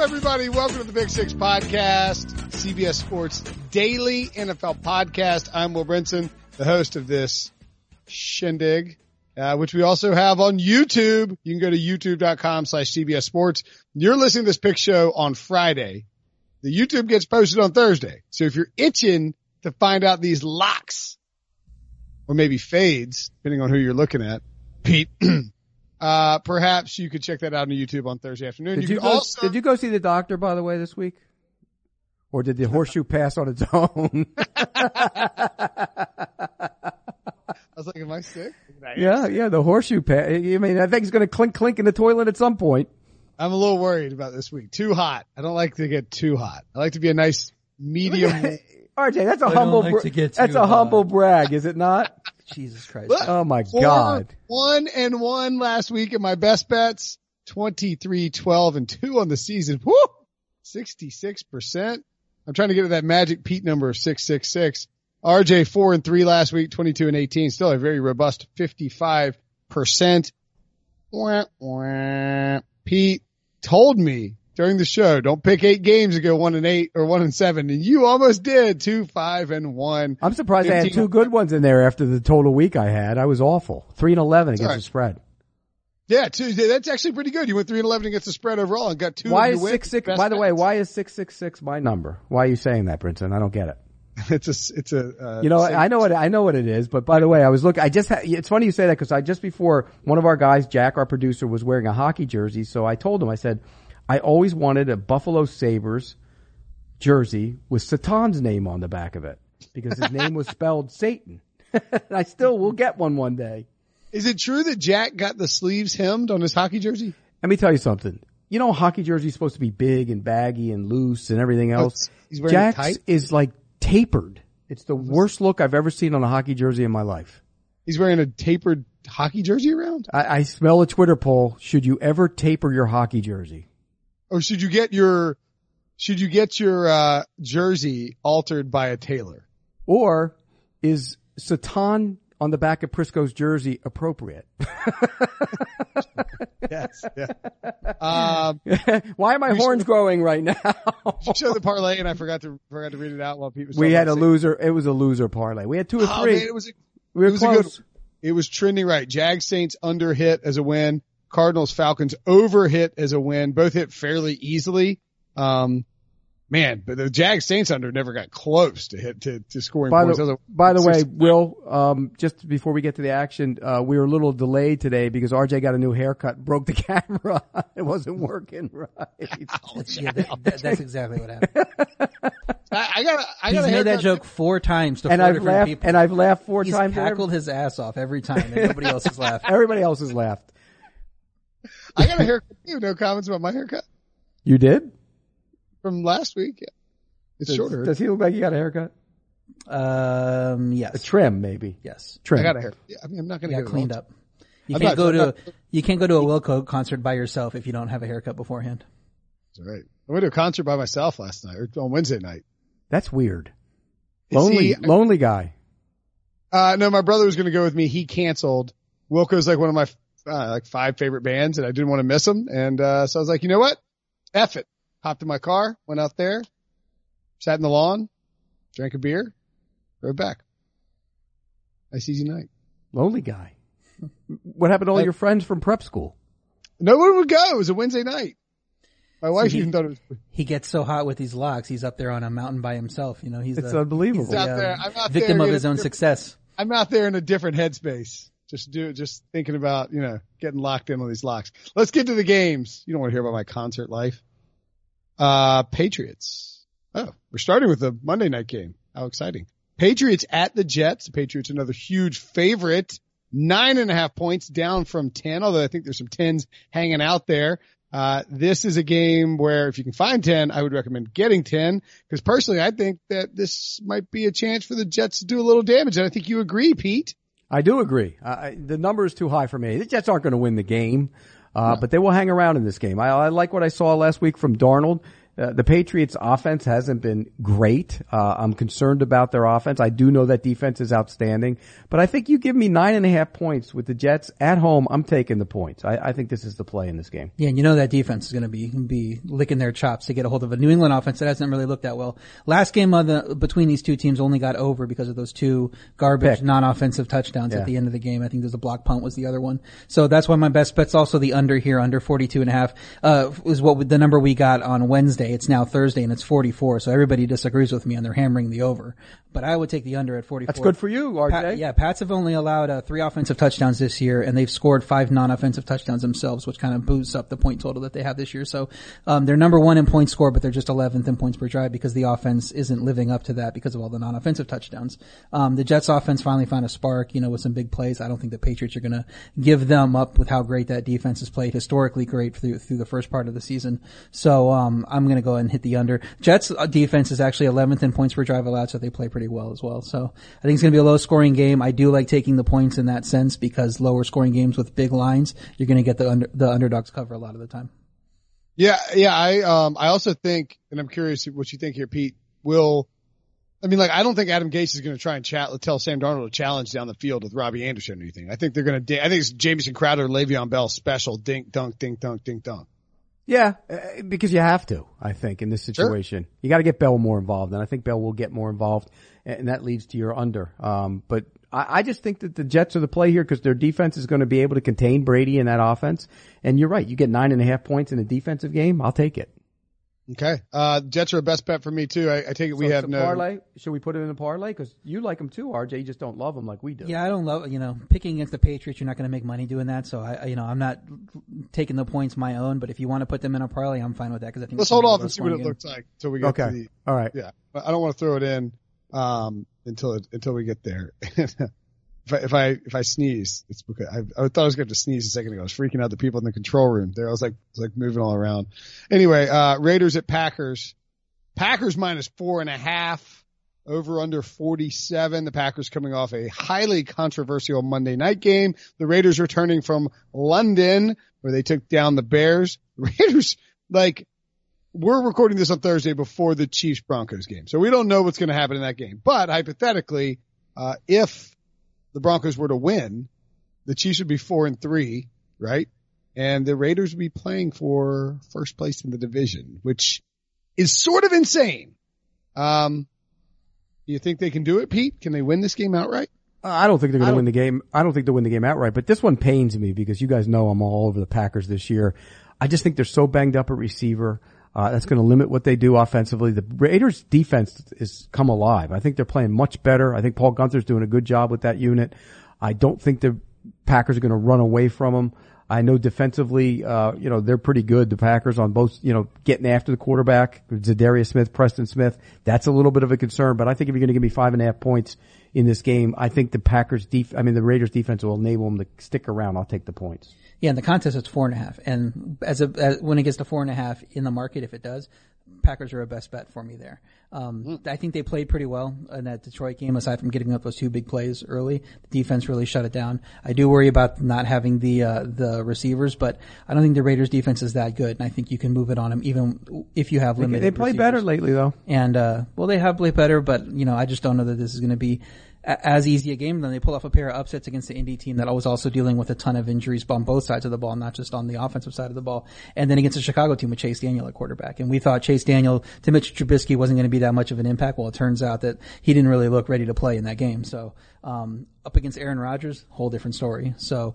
everybody? Welcome to the Big Six Podcast, CBS Sports Daily NFL Podcast. I'm Will Brinson, the host of this shindig, uh, which we also have on YouTube. You can go to youtube.com slash CBS Sports. You're listening to this pick show on Friday. The YouTube gets posted on Thursday. So if you're itching to find out these locks or maybe fades, depending on who you're looking at, Pete, uh, perhaps you could check that out on YouTube on Thursday afternoon. Did you you, go, also, did you go see the doctor, by the way, this week? Or did the horseshoe pass on its own? I was like, am I sick? yeah, yeah, the horseshoe pass. I mean, I think it's going to clink, clink in the toilet at some point. I'm a little worried about this week. Too hot. I don't like to get too hot. I like to be a nice medium. RJ, that's a I humble, like bra- to get that's a hot. humble brag, is it not? Jesus Christ. Look, Oh my Four, God. One and one last week in my best bets. 23, 12 and two on the season. Woo! 66%. I'm trying to get to that magic Pete number of 666. RJ four and three last week, 22 and 18. Still a very robust 55%. Wah, wah. Pete told me during the show, don't pick eight games and go one and eight or one and seven. And you almost did two, five and one. I'm surprised I had two good ones in there after the total week I had. I was awful. Three and 11 against right. the spread. Yeah, Tuesday. That's actually pretty good. You went three and 11 against the spread overall and got two. Why is six six? By the way, why is six six six my number? Why are you saying that, Brinson? I don't get it. It's a, it's a, uh, You know, same- I know what I know what it is, but by the way, I was looking. I just ha- it's funny you say that because I just before one of our guys, Jack, our producer, was wearing a hockey jersey. So I told him, I said, I always wanted a Buffalo Sabres jersey with Satan's name on the back of it because his name was spelled Satan. I still will get one one day. Is it true that Jack got the sleeves hemmed on his hockey jersey? Let me tell you something. You know, hockey jersey is supposed to be big and baggy and loose and everything else. he's wearing Jack's tight? is like tapered. It's the worst look I've ever seen on a hockey jersey in my life. He's wearing a tapered hockey jersey around? I, I smell a Twitter poll. Should you ever taper your hockey jersey? Or should you get your, should you get your, uh, jersey altered by a tailor? Or is Satan on the back of Prisco's jersey appropriate? Yes. Yeah. um, Why are my horns growing right now? you showed the parlay and I forgot to, forgot to read it out while Pete was we had a about loser. It was a loser parlay. We had two or Oh, three. man, it was, a, we were it was close. good, it was trending right. Jag Saints under hit as a win. Cardinals Falcons over hit as a win. Both hit fairly easily. Um, man, but the Jag Saints under never got close to hit to, to scoring By points. the, That a- by the way, six- Will, um, just before we get to the action, uh, we were a little delayed today because RJ got a new haircut, broke the camera. it wasn't working right. Yeah, that, that- that's exactly what happened. I, I got, I He's got a made that joke four times to and four I've different laughed, people. and I've laughed four He's times. and cackled his ass off every time, and nobody else has laughed. Everybody else has laughed. I got a haircut. You have no comments about my haircut You did? from last week. Yeah. It's Does, shorter. does he look like he got a haircut? Um, yes. A yes, trim, maybe. yes. Trim. I got a haircut. Yeah, I mean, I'm not going to get cleaned up. You I'm can't not- go I'm to not- you can't go to a Wilco concert by yourself if you don't have a haircut beforehand. It's all right. I went to a concert by myself last night or on Wednesday night. That's weird. Lonely, see, lonely guy. Uh, no, my brother was going to go with me. He canceled. Wilco's like one of my, uh, like five favorite bands and I didn't want to miss them. And, uh, so I was like, you know what? F it. Hopped in my car, went out there, sat in the lawn, drank a beer, drove back. Nice easy night. Lonely guy. What happened to all Uh, your friends from prep school? No one would go. It was a Wednesday night. My wife he- even thought it was, He gets so hot with these locks, he's up there on a mountain by himself. You know, he's It's the, unbelievable. he's the, out there. I'm out victim there of his own success. I'm out there in a different headspace. Just do it, just thinking about, you know, getting locked in on these locks. Let's get to the games. You don't want to hear about my concert life. Uh, Patriots. Oh, we're starting with the Monday night game. How exciting. Patriots at the Jets. The Patriots another huge favorite nine and a half points down from 10, although I think there's some tens hanging out there. Uh, this is a game where if you can find 10, I would recommend getting 10 because personally I think that this might be a chance for the Jets to do a little damage. And I think you agree, Pete. I do agree. Uh, the number is too high for me. The Jets aren't going to win the game, uh, no. but they will hang around in this game. I, I like what I saw last week from Darnold. Uh, the Patriots offense hasn't been great. Uh, I'm concerned about their offense. I do know that defense is outstanding, but I think you give me nine and a half points with the Jets at home. I'm taking the points. I, I think this is the play in this game. Yeah, and you know that defense is going to be be licking their chops to get a hold of a New England offense that hasn't really looked that well. Last game of the between these two teams only got over because of those two garbage Pick. non-offensive touchdowns yeah. at the end of the game. I think there's a block punt was the other one. So that's why my best bet's also the under here, under 42 and a half, uh, is what the number we got on Wednesday. It's now Thursday and it's 44. So everybody disagrees with me and they're hammering the over. But I would take the under at 44. That's good for you, RJ. Pat, yeah, Pats have only allowed uh, three offensive touchdowns this year, and they've scored five non-offensive touchdowns themselves, which kind of boosts up the point total that they have this year. So um, they're number one in points score, but they're just 11th in points per drive because the offense isn't living up to that because of all the non-offensive touchdowns. Um, the Jets offense finally found a spark, you know, with some big plays. I don't think the Patriots are going to give them up with how great that defense has played, historically great through through the first part of the season. So um, I'm going to go ahead and hit the under. Jets uh, defense is actually 11th in points per drive allowed, so they play pretty well as well. So I think it's going to be a low scoring game. I do like taking the points in that sense because lower scoring games with big lines, you're going to get the under, the underdogs cover a lot of the time. Yeah, yeah. I um I also think, and I'm curious what you think here, Pete. Will I mean, like, I don't think Adam Gase is going to try and chat, tell Sam Darnold to challenge down the field with Robbie Anderson or anything. I think they're going to, I think it's Jamison Crowder, Le'Veon Bell special, dink, dunk, dink, dunk, dink, dunk. Yeah, uh, because you have to, I think, in this situation. Sure. You got to get Bell more involved, and I think Bell will get more involved, and that leads to your under. Um, but I, I just think that the Jets are the play here because their defense is going to be able to contain Brady in that offense. And you're right, you get nine and a half points in a defensive game, I'll take it. Okay. Uh, Jets are a best bet for me too. I, I take it we have no parlay. Should we put it in a parlay? Because you like them too, RJ. You just don't love them like we do. Yeah, I don't love. You know, picking against the Patriots, you're not going to make money doing that. So I, you know, I'm not taking the points my own. But if you want to put them in a parlay, I'm fine with that because I think let's hold off and see what it looks like until we get okay. to the. All right. Yeah, I don't want to throw it in um, until it, until we get there. if I, if I, if I sneeze, it's because I, I thought I was going to sneeze a second ago. I was freaking out the people in the control room there. I was like, was like moving all around. Anyway, uh, Raiders at Packers. Packers minus four and a half over under 47. The Packers coming off a highly controversial Monday night game. The Raiders returning from London where they took down the Bears. The Raiders, like, we're recording this on Thursday before the Chiefs Broncos game. So we don't know what's going to happen in that game. But hypothetically, uh, if the Broncos were to win, the Chiefs would be four and three, right? And the Raiders would be playing for first place in the division, which is sort of insane. Um, do you think they can do it, Pete? Can they win this game outright? I don't think they're going to win the game. I don't think they'll win the game outright, but this one pains me because you guys know I'm all over the Packers this year. I just think they're so banged up at receiver. Uh, that's going to limit what they do offensively. The Raiders defense is come alive. I think they're playing much better. I think Paul Guenther's doing a good job with that unit. I don't think the Packers are going to run away from them. I know defensively, uh, you know, they're pretty good, the Packers on both, you know, getting after the quarterback, Za'Darius Smith, Preston Smith. That's a little bit of a concern, but I think if you're going to give me five and a half points in this game, I think the Packers def, I mean, the Raiders defense will enable them to stick around. I'll take the points. Yeah, in the contest it's four and a half, and as a as, when it gets to four and a half in the market, if it does, Packers are a best bet for me there. Um, mm. I think they played pretty well in that Detroit game, aside from getting up those two big plays early. The defense really shut it down. I do worry about not having the uh, the receivers, but I don't think the Raiders' defense is that good, and I think you can move it on them even if you have limited. They, they play receivers. better lately, though. And uh, well, they have played better, but you know, I just don't know that this is going to be as easy a game. Then they pull off a pair of upsets against the Indy team that was also dealing with a ton of injuries on both sides of the ball, not just on the offensive side of the ball. And then against the Chicago team with Chase Daniel at quarterback. And we thought Chase Daniel to Mitch Trubisky wasn't going to be that much of an impact. Well, it turns out that he didn't really look ready to play in that game. So, um, up against Aaron Rodgers, whole different story. So,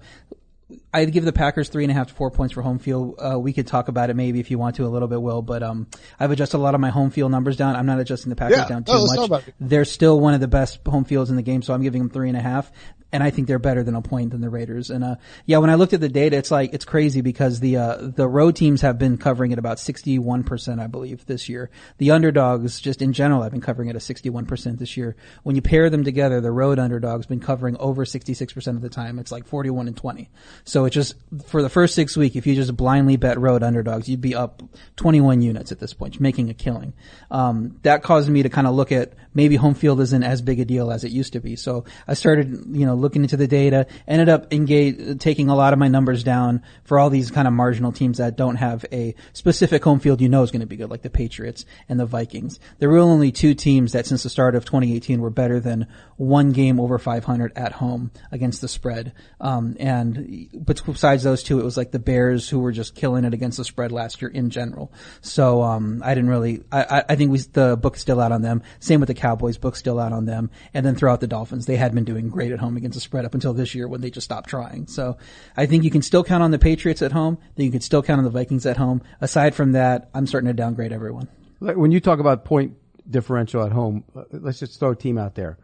I'd give the Packers three and a half to four points for home field. Uh, we could talk about it maybe if you want to a little bit, Will, but, um, I've adjusted a lot of my home field numbers down. I'm not adjusting the Packers Yeah. down too much. They're still one of the best home fields in the game, so I'm giving them three and a half. And I think they're better than a point than the Raiders. And, uh, yeah, when I looked at the data, it's like, it's crazy because the, uh, the road teams have been covering at about 61%, I believe, this year. The underdogs, just in general, have been covering at a 61% this year. When you pair them together, the road underdogs been covering over 66% of the time. It's like 41 and 20. So it just, for the first six week, if you just blindly bet road underdogs, you'd be up 21 units at this point, making a killing. Um, that caused me to kind of look at maybe home field isn't as big a deal as it used to be. So I started, you know, looking into the data, ended up engage, taking a lot of my numbers down for all these kind of marginal teams that don't have a specific home field you know is going to be good, like the Patriots and the Vikings. There were only two teams that since the start of 2018 were better than one game over 500 at home against the spread. Um, and but besides those two, it was like the Bears who were just killing it against the spread last year in general. So, um, I didn't really, I, I- I think we, the book's still out on them. Same with the Cowboys, book's still out on them. And then throughout the Dolphins, they had been doing great at home against spread up until this year when they just stopped trying. So I think you can still count on the Patriots at home. Then you can still count on the Vikings at home. Aside from that, I'm starting to downgrade everyone. When you talk about point differential at home, uh, let's just throw a team out there.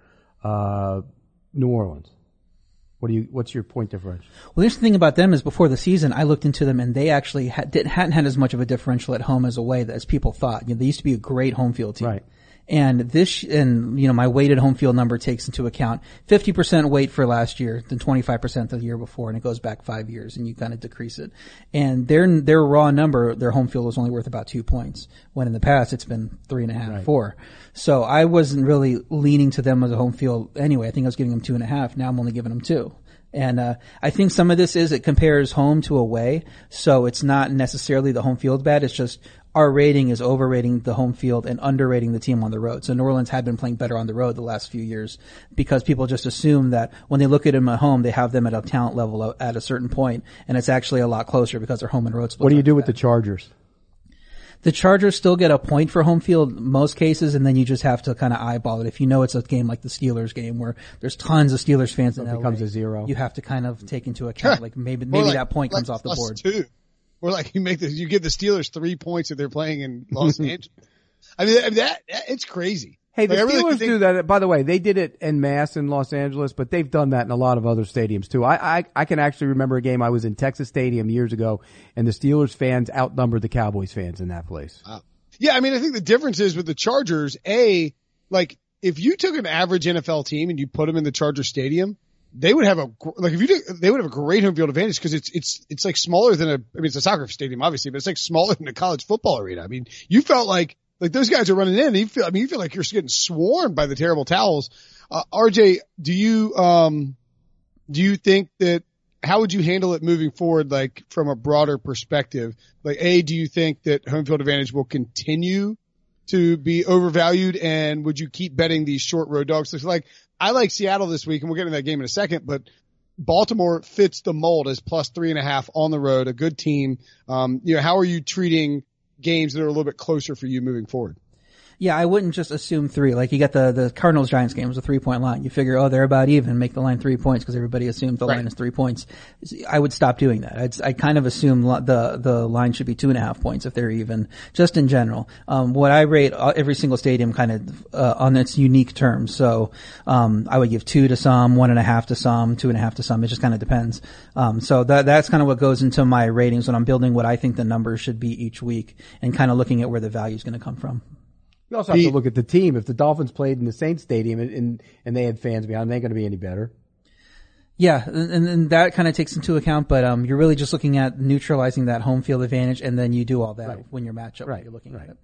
Uh, New Orleans. What do you? What's your point differential? Well, the interesting thing about them is before the season, I looked into them and they actually had, didn't, hadn't had as much of a differential at home as away as people thought. You know, they used to be a great home field team. Right. And this, and you know, my weighted home field number takes into account 50% weight for last year, then 25% the year before, and it goes back five years, and you kind of decrease it. And their their raw number, their home field was only worth about two points, when in the past it's been three and a half, four. So I wasn't really leaning to them as a home field anyway. I think I was giving them two and a half. Now I'm only giving them two. And uh, I think some of this is it compares home to away, so it's not necessarily the home field bad. It's just our rating is overrating the home field and underrating the team on the road. So New Orleans had been playing better on the road the last few years because people just assume that when they look at them at home, they have them at a talent level at a certain point, and it's actually a lot closer because their home and road split. What do you do with the Chargers? The Chargers still get a point for home field most cases, and then you just have to kind of eyeball it. If you know it's a game like the Steelers game where there's tons of Steelers fans in it LA, becomes a zero. You have to kind of take into account like maybe Or maybe like- that point like comes off the board. Two. Or like you make the, you give the Steelers three points if they're playing in Los Angeles. I mean, that, that it's crazy. Hey, the Like, I really Steelers think- do that. By the way, they did it en masse in Los Angeles, but they've done that in a lot of other stadiums too. I, I, I can actually remember a game I was in Texas Stadium years ago, and the Steelers fans outnumbered the Cowboys fans in that place. Yeah, I mean, I think the difference is with the Chargers, A, like, if you took an average NFL team and you put them in the Charger Stadium, they would have a, like, if you they would have a great home field advantage because it's, it's, it's like smaller than a, I mean, it's a soccer stadium, obviously, but it's like smaller than a college football arena. I mean, you felt like, like those guys are running in and you feel, I mean, you feel like you're getting swarmed by the terrible towels. Uh, RJ, do you, um, do you think that how would you handle it moving forward, like from a broader perspective? Like, A, do you think that home field advantage will continue to be overvalued and would you keep betting these short road dogs? So like, I like Seattle this week and we'll get into that game in a second, but Baltimore fits the mold as plus three and a half on the road, a good team. Um, you know, how are you treating games that are a little bit closer for you moving forward? Yeah, I wouldn't just assume three. Like you got the the Cardinals Giants game was a three point line. You figure, oh, they're about even. Make the line three points because everybody assumes the Right. line is three points. I would stop doing that. I'd, I kind of assume the the line should be two and a half points if they're even. Just in general, um, what I rate uh, every single stadium kind of uh, on its unique terms. So um, I would give two to some, one and a half to some, two and a half to some. It just kind of depends. Um, so that that's kind of what goes into my ratings when I'm building what I think the numbers should be each week and kind of looking at where the value is going to come from. You also have to look at the team. If the Dolphins played in the Saints Stadium and, and, and they had fans behind, them, they ain't going to be any better. Yeah, and, and that kind of takes into account, but um, you're really just looking at neutralizing that home field advantage, and then you do all that Right. when your matchup. Right, You're looking right. at it.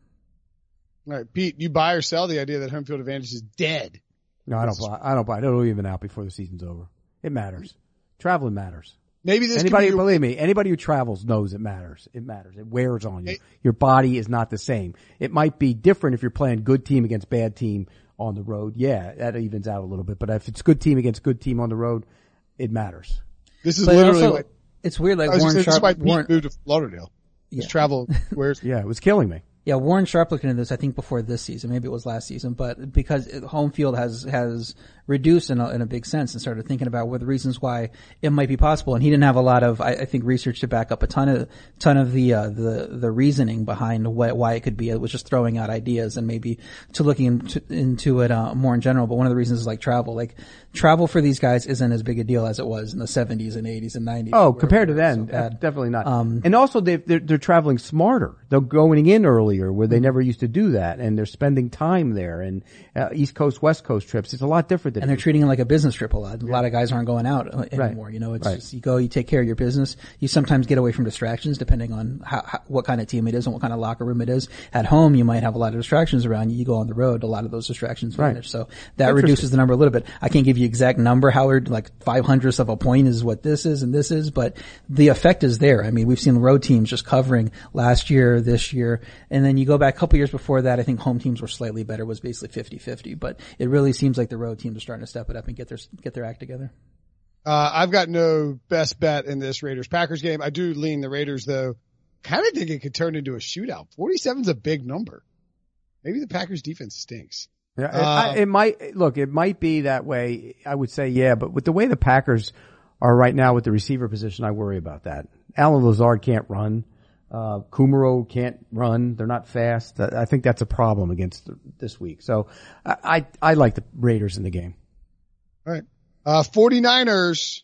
All right, Pete, you buy or sell the idea that home field advantage is dead? No, I don't buy. I don't buy. It'll even out before the season's over. It matters. Traveling matters. Maybe this Anybody, could be your- believe me, anybody who travels knows it matters. It matters. It wears on you. Hey. Your body is not the same. It might be different if you're playing good team against bad team on the road. Yeah, that evens out a little bit. But if it's good team against good team on the road, it matters. this is But literally also, like, it's weird. Like I was Warren gonna this is Sharp, why Warren, moved to Lauderdale. His Yeah. travel, where's Yeah, it was killing me. Yeah, Warren Sharp looked into this, I think, before this season. Maybe it was last season, but because home field has has reduced in a, in a big sense, and started thinking about what the reasons why it might be possible. And he didn't have a lot of, I, I think, research to back up a ton of ton of the uh, the the reasoning behind what, why it could be. It was just throwing out ideas and maybe to looking into, into it uh, more in general. But one of the reasons is like travel. Like travel for these guys isn't as big a deal as it was in the 70s and 80s and 90s. Oh, compared to was so then, definitely not. Um, and also they they're, they're traveling smarter. They're going in earlier where Mm-hmm. they never used to do that, and they're spending time there. And uh, East Coast, West Coast trips, it's a lot different than and they're treating it like a business trip a lot. A lot of guys aren't going out uh, anymore. You know, it's Right. just you go, you take care of your business. You sometimes get away from distractions depending on how, how what kind of team it is and what kind of locker room it is. At home, you might have a lot of distractions around you. You go on the road, a lot of those distractions Right. vanish. So that reduces the number a little bit. I can't give you exact number, Howard. Like five hundredths of a point is what this is and this is, but the effect is there. I mean, we've seen road teams just covering last year, this year, and then you go back a couple years before that. I think home teams were slightly better. Was basically 50-50, but it really seems like the road teams starting to step it up and get their get their act together. Uh, I've got no best bet in this Raiders Packers game. I do lean the Raiders though. Kind of think it could turn into a shootout. 47 is a big number. Maybe the Packers defense stinks. Yeah, it- Uh, I- it might look. It might be that way. I would say, yeah, but with the way the Packers are right now with the receiver position, I worry about that. Allen Lazard can't run. Uh, Kumerow can't run. They're not fast. I think that's a problem against th- this week. So I, I, I like the Raiders in the game. All right. Uh, 49ers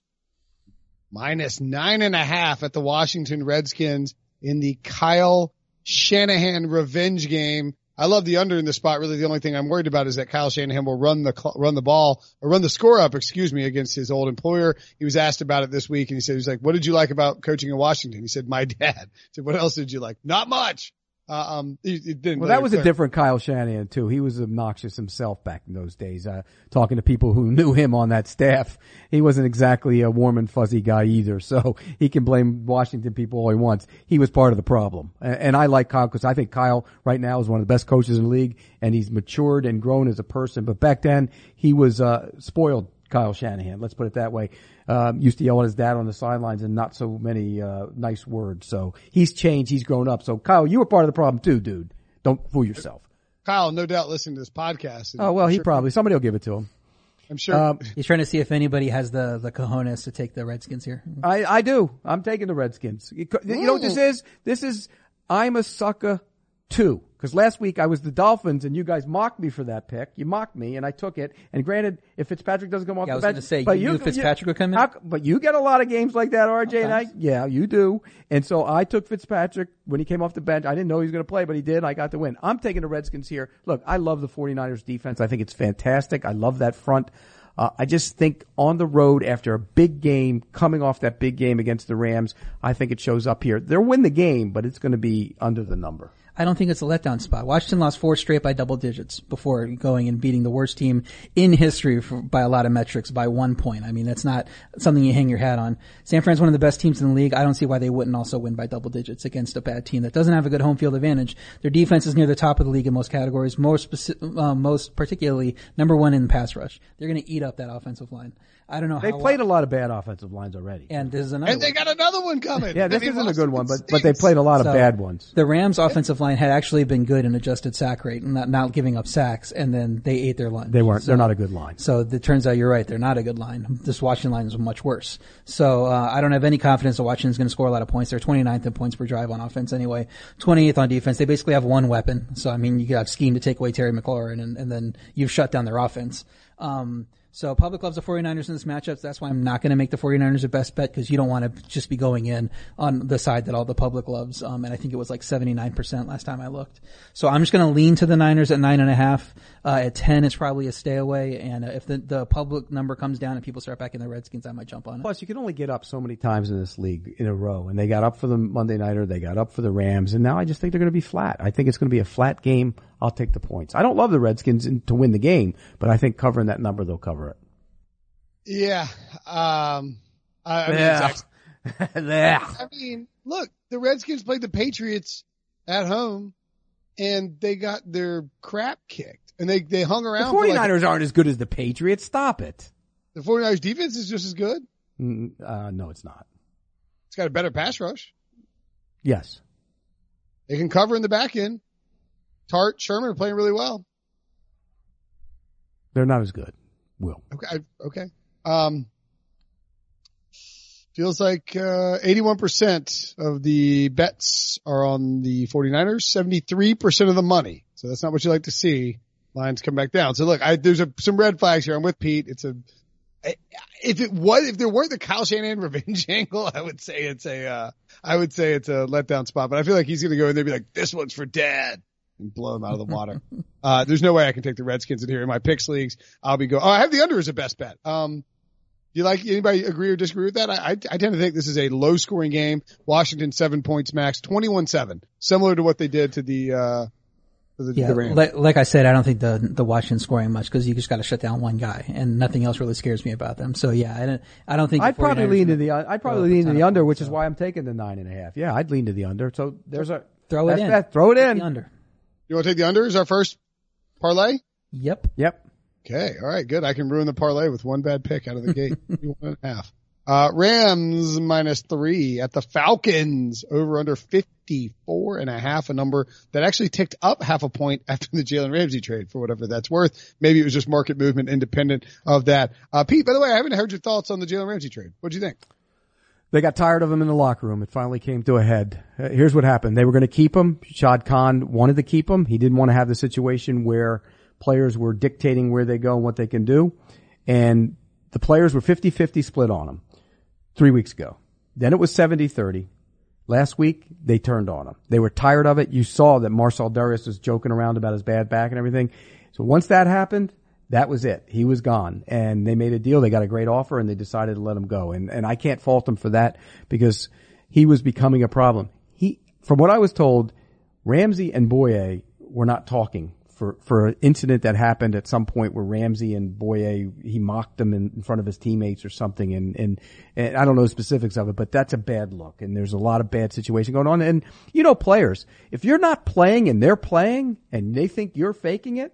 minus nine and a half at the Washington Redskins in the Kyle Shanahan revenge game. I love the under in the spot. Really, the only thing I'm worried about is that Kyle Shanahan will run the run the ball or run the score up, excuse me, against his old employer. He was asked about it this week, and he said, "He's like, what did you like about coaching in Washington?" He said, "My dad." I said, "What else did you like?" Not much. Uh, um, he, he didn't. Well, that was a different Kyle Shanahan too. He was obnoxious himself back in those days. Uh, talking to people who knew him on that staff, he wasn't exactly a warm and fuzzy guy either. So he can blame Washington people all he wants. He was part of the problem. And, and I like Kyle because I think Kyle right now is one of the best coaches in the league, and he's matured and grown as a person. But back then, he was uh, spoiled. Kyle Shanahan, let's put it that way, um, used to yell at his dad on the sidelines and not so many uh, nice words. So he's changed. He's grown up. So Kyle, you were part of the problem too, dude. Don't fool yourself. Kyle, no doubt, listening to this podcast. and Oh well, I'm he sure- probably somebody will give it to him. I'm sure. Um, He's trying to see if anybody has the the cojones to take the Redskins here. I I do. I'm taking the Redskins. You you know what this is? This is I'm a sucker too. Because last week I was the Dolphins and you guys mocked me for that pick. You mocked me and I took it. And granted, if Fitzpatrick doesn't come off Yeah, I the was bench, gonna say, but you knew Fitzpatrick would come in? how but you get a lot of games like that, RJ. And I, yeah, you do. And so I took Fitzpatrick when he came off the bench. I didn't know he was going to play, but he did. I got the win. I'm taking the Redskins here. Look, I love the 49ers defense. I think it's fantastic. I love that front. Uh, I just think on the road after a big game, coming off that big game against the Rams, I think it shows up here. They'll win the game, but it's going to be under the number. I don't think it's a letdown spot. Washington lost four straight by double digits before going and beating the worst team in history for, by a lot of metrics by one point. I mean, that's not something you hang your hat on. San Fran's one of the best teams in the league. I don't see why they wouldn't also win by double digits against a bad team that doesn't have a good home field advantage. Their defense is near the top of the league in most categories, more speci- uh, most particularly number one in pass rush. They're going to eat up that offensive line. I don't know They how. played a lot of bad offensive lines already. and this is another. and they got another one coming. yeah, this And he isn't a good one, but but they played a lot of bad ones. The Rams' offensive line had actually been good in adjusted sack rate and not, not giving up sacks, and then they ate their lunch. They weren't. So- they're not a good line. So it turns out you're right. They're not a good line. This Washington line is much worse. So uh, I don't have any confidence that Washington's going to score a lot of points. They're 29th in points per drive on offense anyway, 28th on defense. They basically have one weapon. So I mean, you got scheme to take away Terry McLaurin, and, and then you've shut down their offense. Um, so public loves the 49ers in this matchup. That's why I'm not going to make the 49ers a best bet because you don't want to just be going in on the side that all the public loves. Um, and I think it was like 79% last time I looked. So I'm just going to lean to the Niners at nine and a half. Uh, at 10, it's probably a stay away. And uh, if the, the public number comes down and people start backing the Redskins, I might jump on it. Plus, you can only get up so many times in this league in a row, and they got up for the Monday nighter, they got up for the Rams, and now I just think they're going to be flat. I think it's going to be a flat game. I'll take the points. I don't love the Redskins in, to win the game, but I think covering that number, they'll cover. Yeah. Um, I, I mean, Yeah. yeah. I mean, look, the Redskins played the Patriots at home and they got their crap kicked and they, they hung around. for 49ers like, aren't as good as the Patriots. Stop it. the 49ers defense is just as good. Mm, Uh, no, it's not. It's got a better pass rush. Yes. They can cover in the back end. Tartt, Sherman are playing really well. They're not as good. Will. Okay. Okay. Um, feels like, uh, 81% of the bets are on the 49ers, 73% of the money. So that's not what you like to see. Lines come back down. So look, I, there's a, some red flags here. I'm with Pete. It's a, if it was, if there weren't the Kyle Shanahan revenge angle, I would say it's a, uh, I would say it's a letdown spot, but I feel like he's going to go in there and be like, this one's for dad and blow him out of the water. uh, there's no way I can take the Redskins in here in my picks leagues. I'll be going, Oh, I have the under as a best bet. Um, you like anybody agree or disagree with that? I, I, I tend to think this is a low scoring game. Washington seven points max, 21-7, similar to what they did to the, uh, to the, Yeah, the Rams. like, like I said, I don't think the the Washington's scoring much because you just got to shut down one guy, and nothing else really scares me about them. So yeah, I don't I don't think I'd probably lean to the, I'd probably lean to the under, points, which is why I'm taking the nine and a half. Yeah, I'd lean to the under. So there's a, throw it in. that. Throw it The in. under. You want to take the under as our first parlay? Yep. Yep. Okay. All right. Good. I can ruin the parlay with one bad pick out of the gate. one and a half. Uh, Rams minus three at the Falcons over under 54 and a half, a number that actually ticked up half a point after the Jalen Ramsey trade for whatever that's worth. Maybe it was just market movement independent of that. Uh, Pete, by the way, I haven't heard your thoughts on the Jalen Ramsey trade. What'd you think? They got tired of him in the locker room. It finally came to a head. Uh, Here's what happened. They were going to keep him. Shad Khan wanted to keep him. He didn't want to have the situation where players were dictating where they go and what they can do. And the players were 50-50 split on him three weeks ago. Then it was 70-30. Last week, they turned on him. They were tired of it. You saw that Marcell Dareus was joking around about his bad back and everything. So once that happened, that was it. He was gone. And they made a deal. They got a great offer and they decided to let him go. And, and I can't fault them for that because he was becoming a problem. He, from what I was told, Ramsey and Boye were not talking for, for an incident that happened at some point where Ramsey and Bouye, he mocked them in, in front of his teammates or something. And, and, and I don't know the specifics of it, but that's a bad look. And there's a lot of bad situation going on. And, you know, players, if you're not playing and they're playing and they think you're faking it,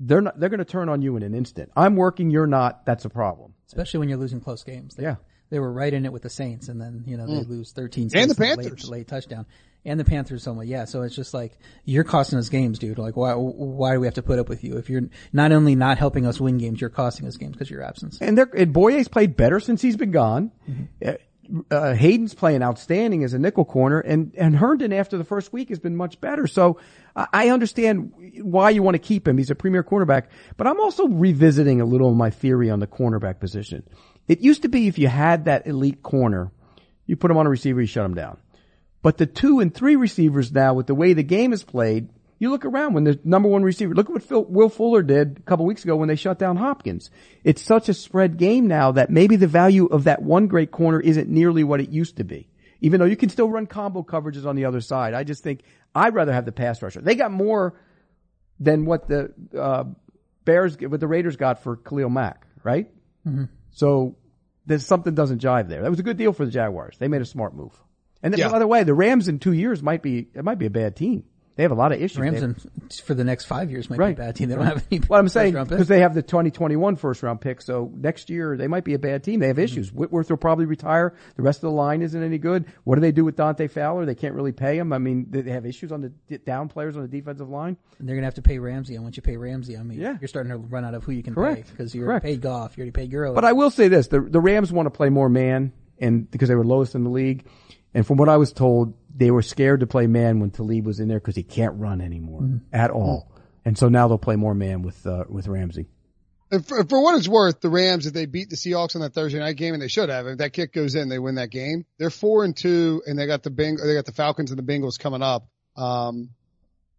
they're not, they're going to turn on you in an instant. I'm working, you're not. That's a problem. Especially when you're losing close games. They, Yeah. They were right in it with the Saints, and then you know they mm. lose 13. And the late- Panthers. late, touchdown, and the Panthers somewhat. Yeah, so it's just like you're costing us games, dude. Like why why do we have to put up with you if you're not only not helping us win games, you're costing us games because of your absence. And they're, and Bouye's played better since he's been gone. Uh, uh, Hayden's playing outstanding as a nickel corner, and and Herndon after the first week has been much better. So I, I understand why you want to keep him. He's a premier cornerback, but I'm also revisiting a little of my theory on the cornerback position. It used to be if you had that elite corner, you put him on a receiver, you shut him down. But the two and three receivers now, with the way the game is played, you look around when the number one receiver, look at what Phil, Will Fuller did a couple weeks ago when they shut down Hopkins. It's such a spread game now that maybe the value of that one great corner isn't nearly what it used to be. Even though you can still run combo coverages on the other side. I just think I'd rather have the pass rusher. They got more than what the, uh, Bears, what the Raiders got for Khalil Mack, right? So there's something doesn't jive there. That was a good deal for the Jaguars. They made a smart move. And then, Yeah. by the way, the Rams in two years might be it might be a bad team. They have a lot of issues. Rams in, for the next five years might Right. be a bad team. They don't have any. well, I'm saying because they have the 2021 first round pick, so next year they might be a bad team. They have issues. Mm-hmm. Whitworth will probably retire. The rest of the line isn't any good. What do they do with Dante Fowler? They can't really pay him. I mean, they they have issues on the down players on the defensive line. And they're gonna have to pay Ramsey, and once you pay Ramsey, I mean, Yeah. you're starting to run out of who you can Correct. pay because you Correct. already paid Goff, you already paid Gurley. But I will say this: the the Rams want to play more man, and because they were lowest in the league, and from what I was told, they were scared to play man when Talib was in there because he can't run anymore at all. And so now they'll play more man with uh, with Ramsey. And for, for what it's worth, the Rams, if they beat the Seahawks on that Thursday night game, and they should have, if that kick goes in, they win that game. They're four and two, and they got the Beng, they got the Falcons and the Bengals coming up. Um,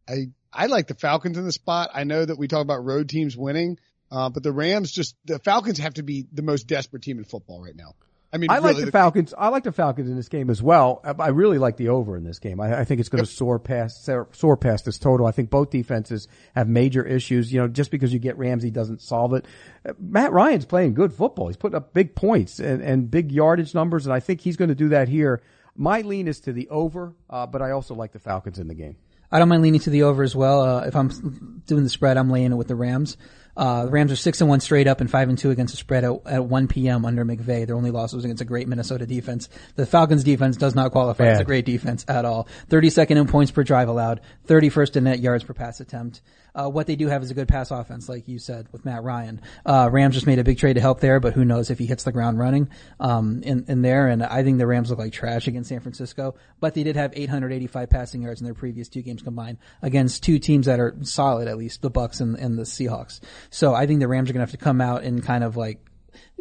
I I like the Falcons in the spot. I know that we talk about road teams winning, uh, but the Rams just the Falcons have to be the most desperate team in football right now. I mean, I like really, the Falcons. I like the Falcons in this game as well. I I really like the over in this game. I, I think it's going to soar past soar past this total. I think both defenses have major issues. You know, just because you get Ramsey doesn't solve it. Uh, Matt Ryan's playing good football. He's putting up big points and, and big yardage numbers, and I think he's going to do that here. My lean is to the over, uh, but I also like the Falcons in the game. I don't mind leaning to the over as well. Uh, if I'm doing the spread, I'm laying it with the Rams. Uh, the Rams are six and one straight up and five and two against the spread at, at 1 p.m. under McVay. Their only loss was against a great Minnesota defense. The Falcons defense does not qualify as a great defense at all. 32nd in points per drive allowed, 31st in net yards per pass attempt. Uh, what they do have is a good pass offense, like you said, with Matt Ryan. Uh, Rams just made a big trade to help there, but who knows if he hits the ground running, um, in, in there. And I think the Rams look like trash against San Francisco, but they did have 885 passing yards in their previous two games combined against two teams that are solid, at least the Bucs and, and the Seahawks. So I think the Rams are going to have to come out and kind of like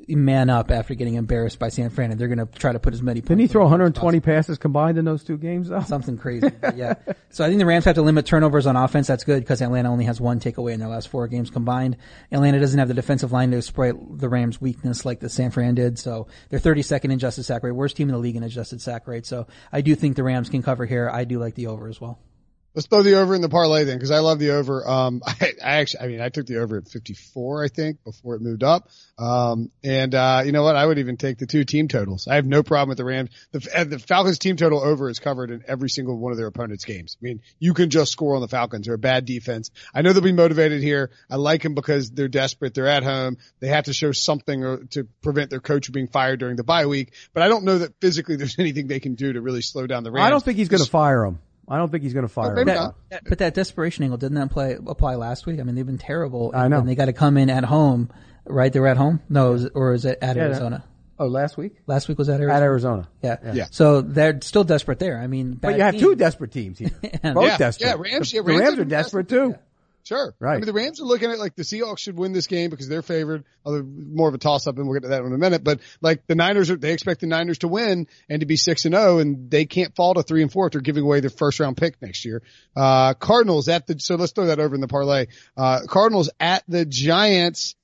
man up after getting embarrassed by San Fran, and they're going to try to put as many. Didn't he throw 120 passes combined in those two games though? something crazy. Yeah. So I think the Rams have to limit turnovers on offense. That's good because Atlanta only has one takeaway in their last four games combined. Atlanta doesn't have the defensive line to exploit the Rams' weakness like the San Fran did. So they're 32nd in adjusted sack rate, worst team in the league in adjusted sack rate. So I do think the Rams can cover here. I do like the over as well. Let's throw the over in the parlay then, because I love the over. Um, I, I actually, I mean, I took the over at 54, I think, before it moved up. Um, and, uh, you know what? I would even take the two team totals. I have no problem with the Rams. The, the Falcons team total over is covered in every single one of their opponents' games. I mean, you can just score on the Falcons. They're a bad defense. I know they'll be motivated here. I like them because they're desperate. They're at home. They have to show something or, to prevent their coach from being fired during the bye week. But I don't know that physically there's anything they can do to really slow down the Rams. I don't think he's going to fire him. I don't think he's going to fire maybe him. not. But that desperation angle didn't that play apply last week? I mean, they've been terrible. I know. And they got to come in at home, right? They're at home. No, is or is it at Yeah, Arizona? Oh, last week Last week was at Arizona. at Arizona. Yeah. Yeah. So they're still desperate there. I mean, But you have team. two desperate teams here. Both Yeah, desperate. yeah, Rams- The, yeah, the Rams Rams are are desperate too. Sure. Right. I mean, the Rams are looking at like the Seahawks should win this game because they're favored. Although more of a toss up and we'll get to that in a minute. But like the Niners are, they expect the Niners to win and to be six and zero and they can't fall to three and four if they're giving away their first round pick next year. Uh, Cardinals at the, so let's throw that over in the parlay. Uh, Cardinals at the Giants.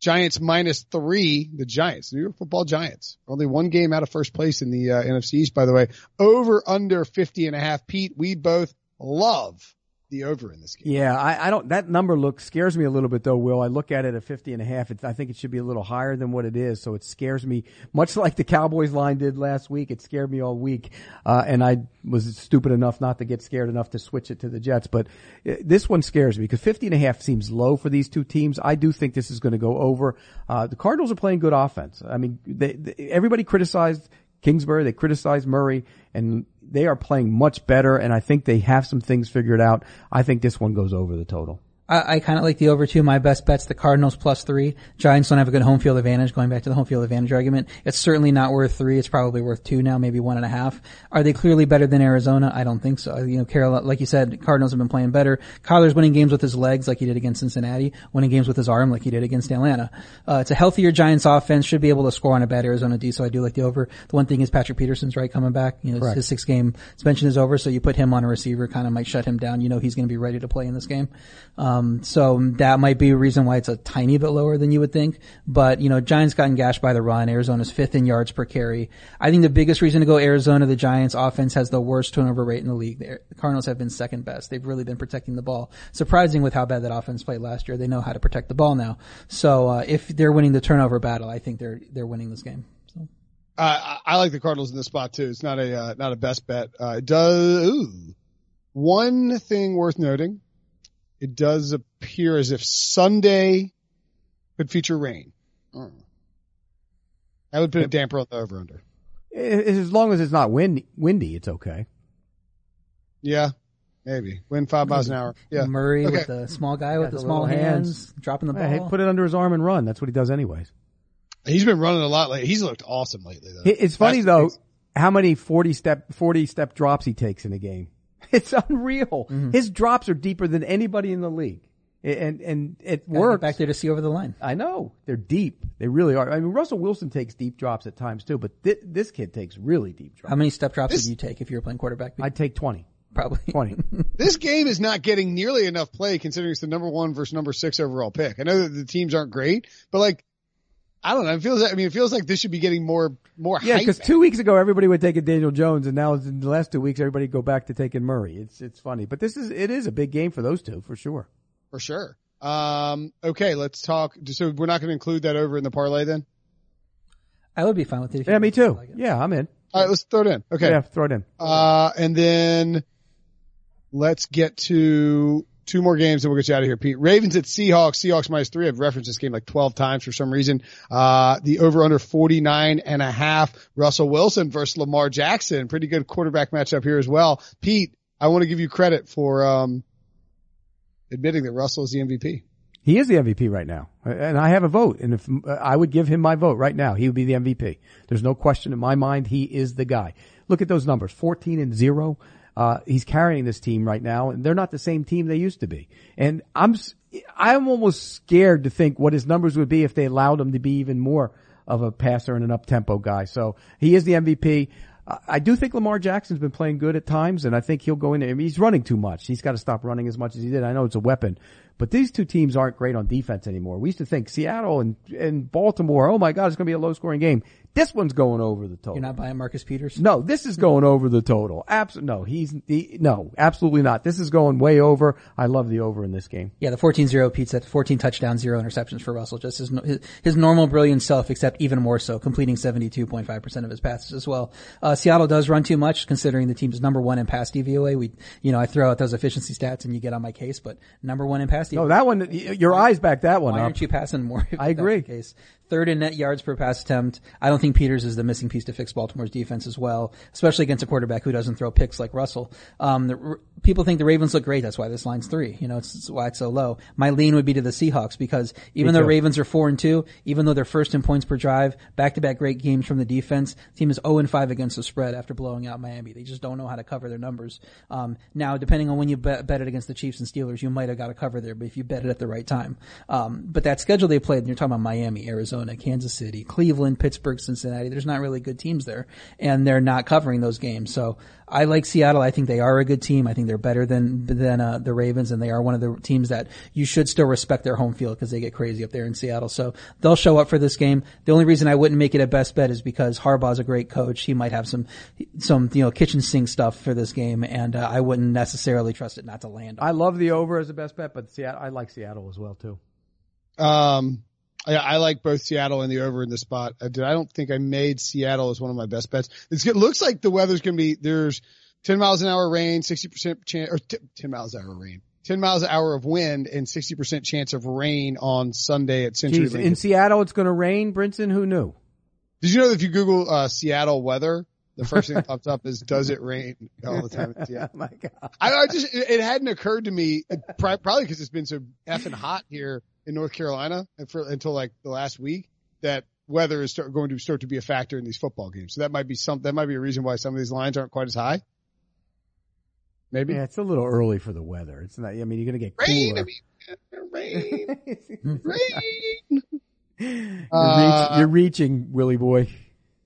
Giants minus three, the Giants, New York football Giants. Only one game out of first place in the uh, NFC East, by the way. Over under 50 and a half. Pete, we both love the over in this game. Yeah, I, I don't. That number looks scares me a little bit though. Will I look at it at fifty and a half? It, I think it should be a little higher than what it is. So it scares me, much like the Cowboys line did last week. It scared me all week, uh, and I was stupid enough not to get scared enough to switch it to the Jets. But uh, this one scares me because fifty and a half seems low for these two teams. I do think this is going to go over. Uh, the Cardinals are playing good offense. I mean, they, they, everybody criticized Kingsbury. They criticized Murray and they are playing much better. And I think they have some things figured out. I think this one goes over the total. I, I kind of like the over two. My best bet's the Cardinals plus three. Giants don't have a good home field advantage. Going back to the home field advantage argument, it's certainly not worth three. It's probably worth two now, maybe one and a half. Are they clearly better than Arizona? I don't think so. You know, Carol, like you said, Cardinals have been playing better. Kyler's winning games with his legs like he did against Cincinnati, winning games with his arm like he did against Atlanta. Uh, it's a healthier Giants offense, should be able to score on a bad Arizona D, so I do like the over. The one thing is Patrick Peterson's right coming back. You know, Correct. his six game suspension is over, so you put him on a receiver, kind of might shut him down. You know, he's going to be ready to play in this game. Um, so that might be a reason why it's a tiny bit lower than you would think. But, you know, Giants gotten gashed by the run. Arizona's fifth in yards per carry. I think the biggest reason to go Arizona, the Giants offense has the worst turnover rate in the league. The Cardinals have been second best. They've really been protecting the ball. Surprising with how bad that offense played last year. They know how to protect the ball now. So, uh, if they're winning the turnover battle, I think they're, they're winning this game. So. Uh, I I like the Cardinals in this spot too. It's not a uh, not a best bet. Uh, does ooh. one thing worth noting. It does appear as if Sunday could feature rain. Mm. That would put a damper on the over under. As long as it's not windy, windy, it's okay. Yeah, maybe wind five miles an hour. Yeah, Murray Okay. with the small guy with the the small hands, hands. dropping the ball. Hey, put it under his arm and run. That's what he does anyways. he's been running a lot lately. He's looked awesome lately though. It's funny That's- though how many 40 step, 40 step drops he takes in a game. It's unreal. Mm-hmm. His drops are deeper than anybody in the league. And, and it Gotta works. back there to see over the line. I know. They're deep. They really are. I mean, Russell Wilson takes deep drops at times too, but thi- this kid takes really deep drops. How many step drops This- would you take if you were playing quarterback? I'd take 20. Probably 20. This game is not getting nearly enough play considering it's the number one versus number six overall pick. I know that the teams aren't great, but like, I don't know. It feels. I mean, it feels like this should be getting more more. Yeah, because two weeks ago everybody would take a Daniel Jones, and now in the last two weeks everybody go back to taking Murray. It's it's funny, but this is it is a big game for those two for sure. for sure. Um, okay, let's talk. So we're not going to include that over in the parlay then. I would be fine with it. If Yeah, me too. like. Yeah, I'm in. All right, let's throw it in. Okay. Yeah, throw it in. Uh, and then let's get to two more games and we'll get you out of here, Pete. Ravens at Seahawks. Seahawks minus three. I've referenced this game like 12 times for some reason. Uh, the over under 49 and a half. Russell Wilson versus Lamar Jackson. Pretty good quarterback matchup here as well. Pete, I want to give you credit for, um, admitting that Russell is the MVP. He is the MVP right now, and I have a vote. And if I would give him my vote right now, he would be the MVP. There's no question in my mind. He is the guy. Look at those numbers: 14 and zero. Uh, he's carrying this team right now, and they're not the same team they used to be. And I'm, I'm almost scared to think what his numbers would be if they allowed him to be even more of a passer and an up tempo guy. So he is the MVP. I do think Lamar Jackson's been playing good at times, and I think he'll go in there. I mean, he's running too much. He's got to stop running as much as he did. I know it's a weapon, but these two teams aren't great on defense anymore. We used to think Seattle and, and Baltimore, oh my God, it's going to be a low scoring game. This one's going over the total. You're not buying Marcus Peters? No, this is going over the total. Absolutely. No, he's, he, no, absolutely not. This is going way over. I love the over in this game. Yeah, the 14-0 Pete said 14 touchdowns, zero interceptions for Russell. Just his, his, his normal brilliant self, except even more so, completing 72.5% of his passes as well. Uh, Seattle does run too much considering the team's number one in pass DVOA. We, you know, I throw out those efficiency stats and you get on my case, but number one in pass DVOA. No, that one, your eyes back that one Why up. aren't you passing more? I agree. Case. Third in net yards per pass attempt. I don't think Peters is the missing piece to fix Baltimore's defense as well, especially against a quarterback who doesn't throw picks like Russell. Um, the, people think the Ravens look great. That's why this line's three. You know, it's, it's why it's so low. My lean would be to the Seahawks because even though Ravens are four and two, even though they're first in points per drive, back to back great games from the defense, the team is 0 and 5 against the spread after blowing out Miami. They just don't know how to cover their numbers. Um, now, depending on when you bet, bet it against the Chiefs and Steelers, you might have got a cover there, but if you bet it at the right time. Um, but that schedule they played, and you're talking about Miami, Arizona, Kansas City, Cleveland, Pittsburgh, Cincinnati, there's not really good teams there, and they're not covering those games. So I like Seattle. I think they are a good team. I think they're better than than uh, the Ravens, and they are one of the teams that you should still respect their home field because they get crazy up there in Seattle. So they'll show up for this game. The only reason I wouldn't make it a best bet is because Harbaugh's a great coach. He might have some some you know kitchen sink stuff for this game, and uh, I wouldn't necessarily trust it not to land. I love the over as a best bet, but Seattle, I like Seattle as well too. Um, I, I like both Seattle and the over in this spot. I, did, I don't think I made Seattle as one of my best bets. It's, it looks like the weather's going to be, there's 10 miles an hour rain, 60% chance, or t- 10 miles an hour rain. 10 miles an hour of wind and 60% chance of rain on Sunday at Century Jeez, Link. in Seattle, it's going to rain. Brinson, who knew? Did you know that if you Google, uh, Seattle weather, the first thing that pops up is, does it rain all the time? Yeah. Oh my God. I, I just, it, it hadn't occurred to me, uh, probably because it's been so effing hot here in North Carolina for, until like the last week that weather is start, going to start to be a factor in these football games. So that might be some, that might be a reason why some of these lines aren't quite as high. Maybe. Yeah, it's a little early for the weather. It's not. I mean, you're going to get Rain, cooler. I mean, rain, rain. You're, Uh, reach, you're reaching, Willie boy.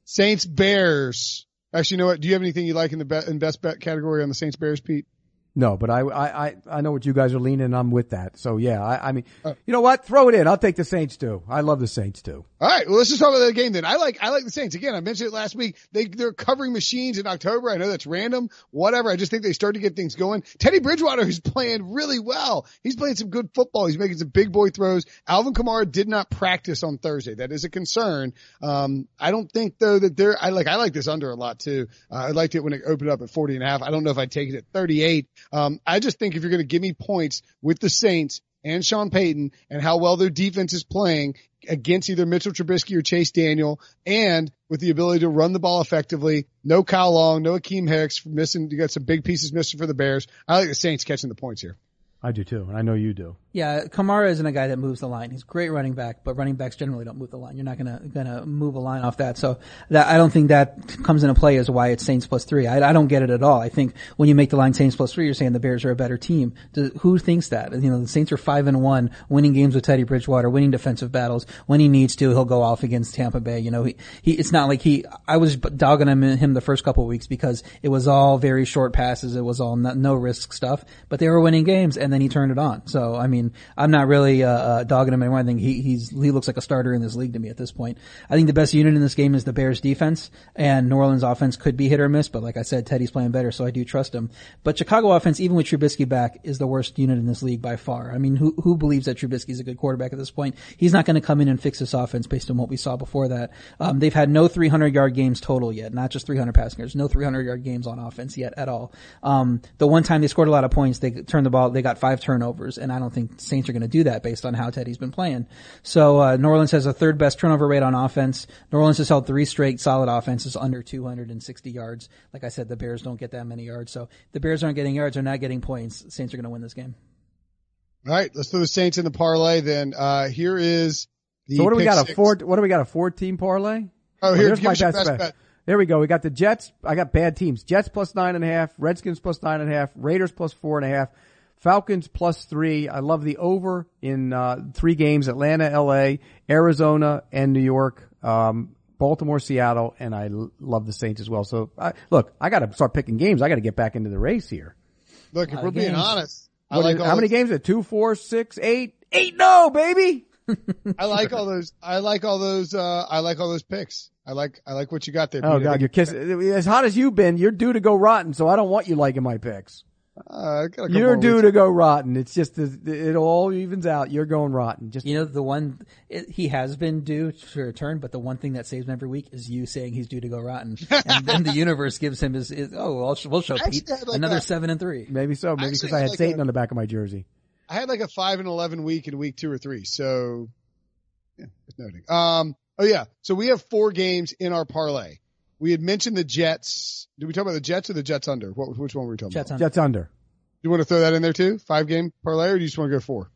Saints Bears. Actually, you know what? Do you have anything you like in the be- in best bet category on the Saints Bears, Pete? No, but I, I, I, I know what you guys are leaning. and I'm with that. So yeah, I, I mean, Uh. you know what? Throw it in. I'll take the Saints too. I love the Saints too. All right. Well, let's just talk about that game then. I like, I like the Saints. Again, I mentioned it last week. They, they're covering machines in October. I know that's random, whatever. I just think they start to get things going. Teddy Bridgewater is playing really well. He's playing some good football. He's making some big boy throws. Alvin Kamara did not practice on Thursday. That is a concern. Um, I don't think though that they're, I like, I like this under a lot too. Uh, I liked it when it opened up at 40 and a half. I don't know if I'd take it at 38. Um, I just think if you're going to give me points with the Saints, and Sean Payton and how well their defense is playing against either Mitchell Trubisky or Chase Daniel and with the ability to run the ball effectively. No Kyle Long, no Akiem Hicks missing. You got some big pieces missing for the Bears. I like the Saints catching the points here. I do too, and I know you do. Yeah, Kamara isn't a guy that moves the line. He's a great running back, but running backs generally don't move the line. You're not gonna gonna move a line off that. So that I don't think that comes into play as why it's Saints plus three. I, I don't get it at all. I think when you make the line Saints plus three, you're saying the Bears are a better team. Do, who thinks that? You know, the Saints are five and one, winning games with Teddy Bridgewater, winning defensive battles. When he needs to, he'll go off against Tampa Bay. You know, he, he it's not like he. I was dogging him him the first couple of weeks because it was all very short passes. It was all no, no risk stuff, but they were winning games, and then he turned it on. So I mean, I'm not really uh, uh, dogging him anymore. I think he he's he looks like a starter in this league to me at this point. I think the best unit in this game is the Bears defense, and New Orleans offense could be hit or miss. But like I said, Teddy's playing better, so I do trust him. But Chicago offense, even with Trubisky back, is the worst unit in this league by far. I mean, who who believes that Trubisky's a good quarterback at this point? He's not going to come in and fix this offense based on what we saw before that. Um, they've had no 300 yard games total yet, not just 300 passing yards, no 300 yard games on offense yet at all. Um, the one time they scored a lot of points, they turned the ball, they got five turnovers, and I don't think Saints are going to do that based on how Teddy's been playing. So uh, New Orleans has a third best turnover rate on offense. New Orleans has held three straight solid offenses under 260 yards. Like I said, the Bears don't get that many yards, so the Bears aren't getting yards, they're not getting points. Saints are going to win this game. All right, let's throw the Saints in the parlay. Then uh here is the. So what do we pick got? A four? What do we got? A four team parlay? Oh, here, here's my best best bet. bet. There we go. We got the Jets. I got bad teams. Jets plus nine and a half. Redskins plus nine and a half. Raiders plus four and a half. Falcons plus three. I love the over in uh, three games: Atlanta, L.A., Arizona, and New York. Um, Baltimore, Seattle, and I l- love the Saints as well. So, I, look, I got to start picking games. I got to get back into the race here. Look, if we're of being honest, I like is- all how many games? Are two, four, six, eight, eight? No, baby. I like all those. I like all those. Uh, I like all those picks. I like. I like what you got there. Oh Pete. God, you're kissing. As hot as you've been, you're due to go rotten. So I don't want you liking my picks. Uh, got a You're due weeks. to go rotten. It's just it all evens out. You're going rotten. Just You know, the one, it, he has been due to return, but the one thing that saves him every week is you saying he's due to go rotten. and then the universe gives him his, his oh, well, we'll show Pete like another a- seven and three. maybe so. Maybe because I had like Satan a- on the back of my jersey. I had like a five and eleven week in week two or three. So, yeah, it's noting. Um. Oh yeah. So we have four games in our parlay. We had mentioned the Jets. Did we talk about the Jets or the Jets under? What, which one were we talking Jets about? on. Jets under. Do you want to throw that in there too? Five game parlay, or do you just want to go four?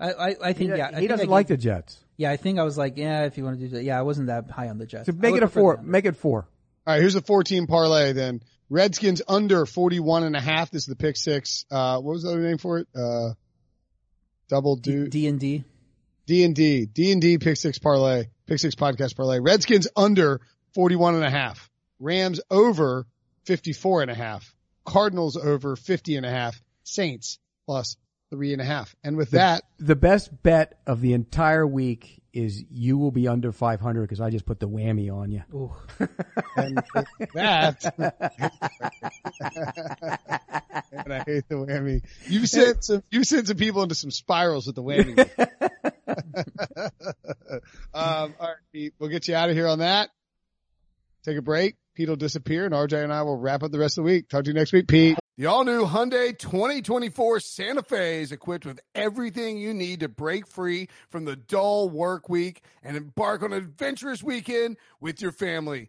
I, I, I think, yeah. He think doesn't like the Jets. Yeah, I think I was like, yeah, if you want to do that. Yeah, I wasn't that high on the Jets. So make it a four. Make it four. All right, here's a four team parlay then. Redskins under 41 and a half. This is the pick six. Uh, what was the other name for it? Uh, double do D and D. D and D, D and D pick six parlay, pick six podcast parlay. Redskins under 41 and a half. Rams over 54 and a half. Cardinals over 50 and a half. Saints plus three and a half. And with that, The best bet of the entire week is you will be under 500 because I just put the whammy on you. Ooh. and that, and I hate the whammy. You sent some, you sent some people into some spirals with the whammy. um, all right, Pete, we'll get you out of here on that. Take a break. Pete will disappear and RJ and I will wrap up the rest of the week. Talk to you next week, Pete. The all new Hyundai 2024 Santa Fe is equipped with everything you need to break free from the dull work week and embark on an adventurous weekend with your family.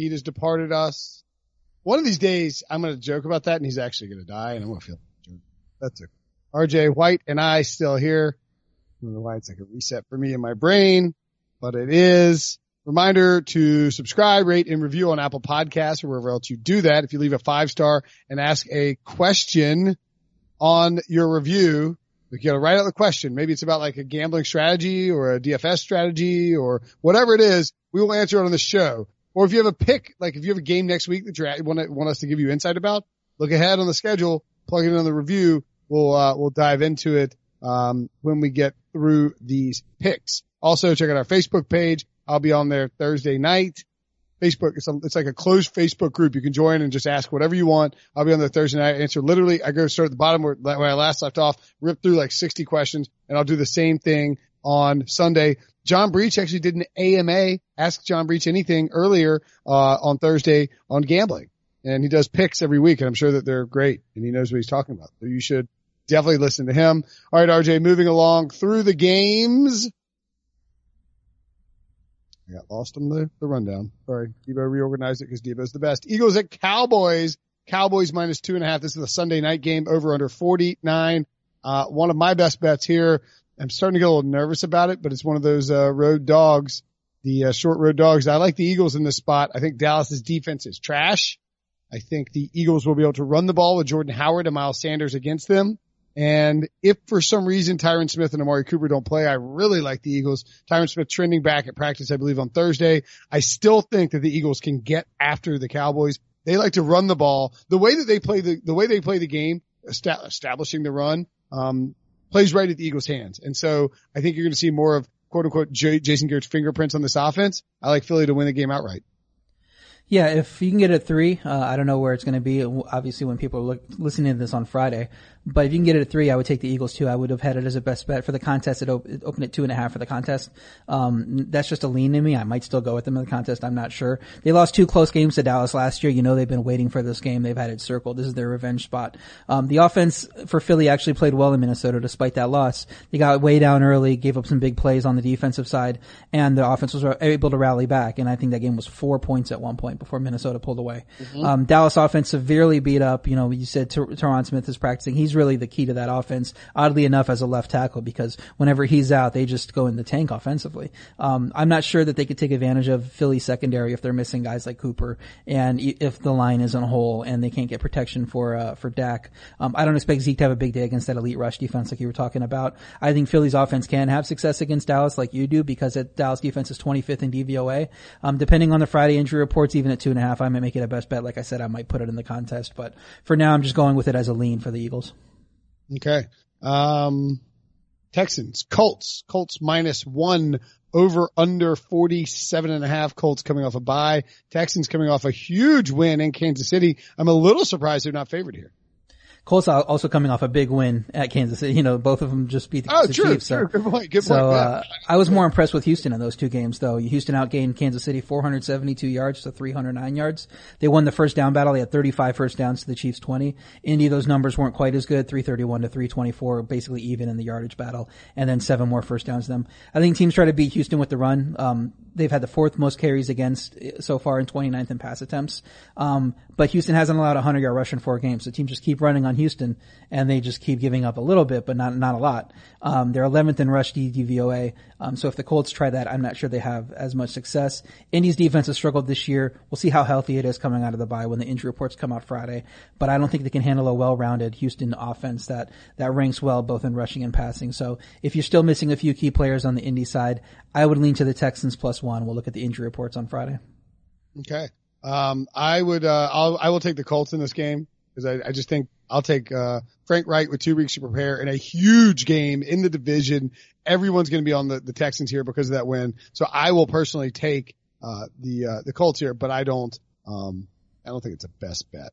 He has departed us. One of these days, I'm going to joke about that, and he's actually going to die, and I'm going to feel that's it. RJ White and I still here. I don't know why it's like a reset for me in my brain, but it is. Reminder to subscribe, rate, and review on Apple Podcasts or wherever else you do that. If you leave a five star and ask a question on your review, you gotta write out the question. Maybe it's about like a gambling strategy or a DFS strategy or whatever it is. We will answer it on the show. Or if you have a pick, like if you have a game next week that you want, want us to give you insight about, look ahead on the schedule, plug it in on the review. We'll, uh, we'll dive into it, um, when we get through these picks. Also check out our Facebook page. I'll be on there Thursday night. Facebook, it's, a, it's like a closed Facebook group. You can join and just ask whatever you want. I'll be on there Thursday night. Answer literally, I go start at the bottom where, where I last left off, rip through like 60 questions and I'll do the same thing on Sunday. John Breech actually did an AMA, ask John Breech anything earlier, uh, on Thursday on gambling. And he does picks every week and I'm sure that they're great and he knows what he's talking about. So you should definitely listen to him. All right, RJ, moving along through the games. I got lost on the, the rundown. Sorry. Debo reorganized it because Debo's the best. Eagles at Cowboys. Cowboys minus two and a half. This is a Sunday night game over under 49. Uh, one of my best bets here. I'm starting to get a little nervous about it, but it's one of those, uh, road dogs, the uh, short road dogs. I like the Eagles in this spot. I think Dallas's defense is trash. I think the Eagles will be able to run the ball with Jordan Howard and Miles Sanders against them. And if for some reason Tyron Smith and Amari Cooper don't play, I really like the Eagles. Tyron Smith trending back at practice, I believe on Thursday. I still think that the Eagles can get after the Cowboys. They like to run the ball. The way that they play the, the way they play the game, establishing the run, um, plays right at the Eagles hands. And so I think you're going to see more of quote unquote J- Jason Garrett's fingerprints on this offense. I like Philly to win the game outright. Yeah, if you can get it three, uh, I don't know where it's going to be. Obviously, when people are look, listening to this on Friday, but if you can get it at three, I would take the Eagles too. I would have had it as a best bet for the contest. It, op- it opened at two and a half for the contest. Um, that's just a lean in me. I might still go with them in the contest. I'm not sure. They lost two close games to Dallas last year. You know they've been waiting for this game. They've had it circled. This is their revenge spot. Um, the offense for Philly actually played well in Minnesota despite that loss. They got way down early, gave up some big plays on the defensive side, and the offense was able to rally back. And I think that game was four points at one point before Minnesota pulled away. Mm-hmm. Um, Dallas offense severely beat up. You know, you said Ter- Tyron Smith is practicing. He's really the key to that offense, oddly enough, as a left tackle because whenever he's out, they just go in the tank offensively. Um, I'm not sure that they could take advantage of Philly secondary if they're missing guys like Cooper and if the line isn't whole and they can't get protection for, uh, for Dak. Um, I don't expect Zeke to have a big day against that elite rush defense like you were talking about. I think Philly's offense can have success against Dallas like you do because it, Dallas defense is 25th in DVOA. Um, depending on the Friday injury reports, even at two and a half, I might make it a best bet. Like I said, I might put it in the contest, but for now, I'm just going with it as a lean for the Eagles. Okay. Um, Texans, Colts, Colts minus one over under 47 and a half. Colts coming off a bye. Texans coming off a huge win in Kansas City. I'm a little surprised they're not favored here. Colts also coming off a big win at Kansas City. You know, both of them just beat the, oh, the true, Chiefs. So, true. Good point. Good so, point. Uh, I was more impressed with Houston in those two games though. Houston outgained Kansas City 472 yards to 309 yards. They won the first down battle. They had 35 first downs to the Chiefs 20. Indy, those numbers weren't quite as good. 331 to 324, basically even in the yardage battle. And then seven more first downs to them. I think teams try to beat Houston with the run. Um, they've had the fourth most carries against so far in 29th in pass attempts. Um, but Houston hasn't allowed a 100 yard rush in four games. So teams just keep running on Houston and they just keep giving up a little bit, but not, not a lot. Um, they're 11th in rush DVOA. Um, so if the Colts try that, I'm not sure they have as much success. Indy's defense has struggled this year. We'll see how healthy it is coming out of the bye when the injury reports come out Friday. But I don't think they can handle a well-rounded Houston offense that, that ranks well both in rushing and passing. So if you're still missing a few key players on the Indy side, I would lean to the Texans plus one. We'll look at the injury reports on Friday. Okay. Um, I would, uh, I'll, I will take the Colts in this game because I, I just think I'll take, uh, Frank Reich with two weeks to prepare in a huge game in the division. Everyone's going to be on the, the Texans here because of that win. So I will personally take, uh, the, uh, the Colts here, but I don't, um, I don't think it's a best bet.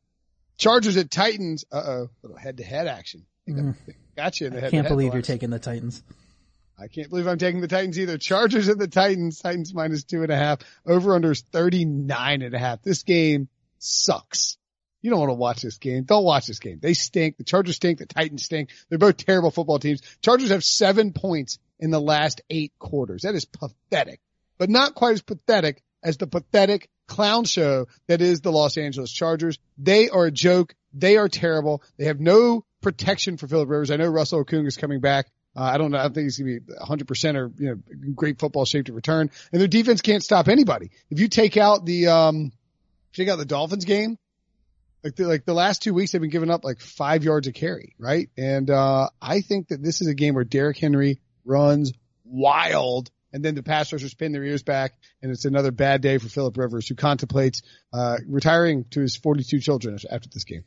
Chargers at Titans. Uh oh. Little head to head action. Mm. Gotcha in the I head can't believe you're taking the Titans. I can't believe I'm taking the Titans either. Chargers at the Titans. Titans minus two and a half. Over under is 39 and a half. This game sucks. You don't want to watch this game. Don't watch this game. They stink. The Chargers stink. The Titans stink. They're both terrible football teams. Chargers have seven points in the last eight quarters. That is pathetic, but not quite as pathetic as the pathetic clown show that is the Los Angeles Chargers. They are a joke. They are terrible. They have no protection for Philip Rivers. I know Russell Okung is coming back. Uh, I don't know. I don't think he's going to be 100% or, you know, great football shape to return. And their defense can't stop anybody. If you take out the, um, take out the Dolphins game, like the, like the last two weeks they've been giving up like five yards a carry, right? And, uh, I think that this is a game where Derrick Henry runs wild and then the pass rushers pin their ears back and it's another bad day for Philip Rivers who contemplates, uh, retiring to his 42 children after this game.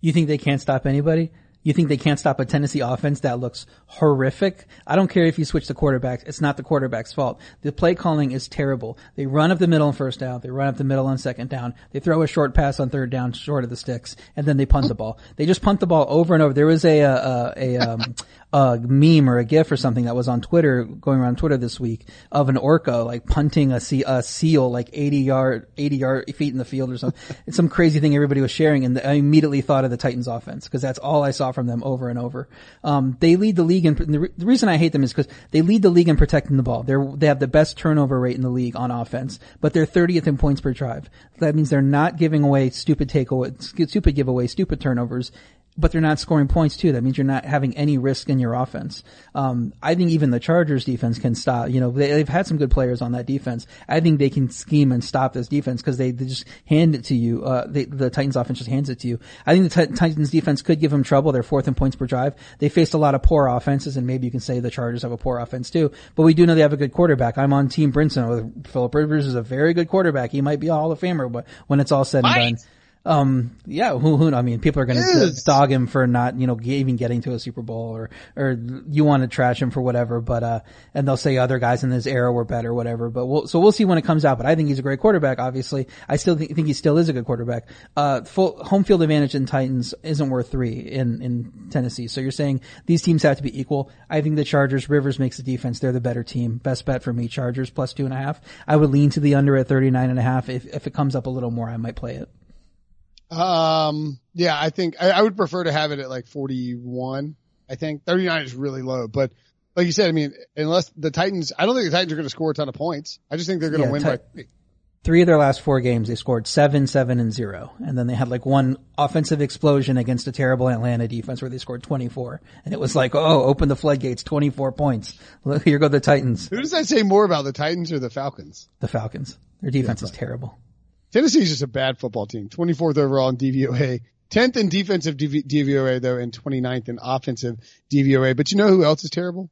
You think they can't stop anybody? You think they can't stop a Tennessee offense that looks horrific? I don't care if you switch the quarterbacks. It's not the quarterback's fault. The play calling is terrible. They run up the middle on first down. They run up the middle on second down. They throw a short pass on third down short of the sticks and then they punt the ball. They just punt the ball over and over. There was a, a, a, um, a meme or a gif or something that was on Twitter, going around Twitter this week of an orca like punting a, sea, a seal like 80 yard, 80 yard feet in the field or something. it's some crazy thing everybody was sharing and I immediately thought of the Titans offense because that's all I saw from them over and over. Um, they lead the league in, the, re- the reason I hate them is because they lead the league in protecting the ball. They're, they have the best turnover rate in the league on offense, but they're 30th in points per drive. That means they're not giving away stupid takeaway, stupid giveaway, stupid turnovers, but they're not scoring points too. That means you're not having any risk in your offense. Um, I think even the Chargers defense can stop. You know, they, have had some good players on that defense. I think they can scheme and stop this defense because they, they, just hand it to you. Uh, they, the Titans offense just hands it to you. I think the t- Titans defense could give them trouble. They're fourth in points per drive. They faced a lot of poor offenses, and maybe you can say the Chargers have a poor offense too. But we do know they have a good quarterback. I'm on Team Brinson. With Philip Rivers is a very good quarterback. He might be a Hall of Famer, but when it's all said and done. Um, yeah, who, who, I mean, people are going to dog him for not, you know, even getting to a Super Bowl or, or you want to trash him for whatever, but, uh, and they'll say other guys in this era were better, whatever, but we'll, so we'll see when it comes out, but I think he's a great quarterback, obviously. I still think, think he still is a good quarterback. Uh, full, home field advantage in Titans isn't worth three in, in Tennessee. So you're saying these teams have to be equal. I think the Chargers, Rivers makes the defense. They're the better team. Best bet for me, Chargers plus two and a half. I would lean to the under at 39 and a half. If, if it comes up a little more, I might play it. Um, yeah, I think I, I, would prefer to have it at like 41. I think 39 is really low, but like you said, I mean, unless the Titans, I don't think the Titans are going to score a ton of points. I just think they're going to yeah, win t- by three. Three of their last four games, they scored seven, seven, and zero. And then they had like one offensive explosion against a terrible Atlanta defense where they scored 24. And it was like, oh, open the floodgates, 24 points. Look, here go the Titans. Who does that say more about, the Titans or the Falcons? The Falcons. Their defense yeah, is terrible. Tennessee's just a bad football team. 24th overall in DVOA. 10th in defensive DVOA though and 29th in offensive DVOA. But you know who else is terrible?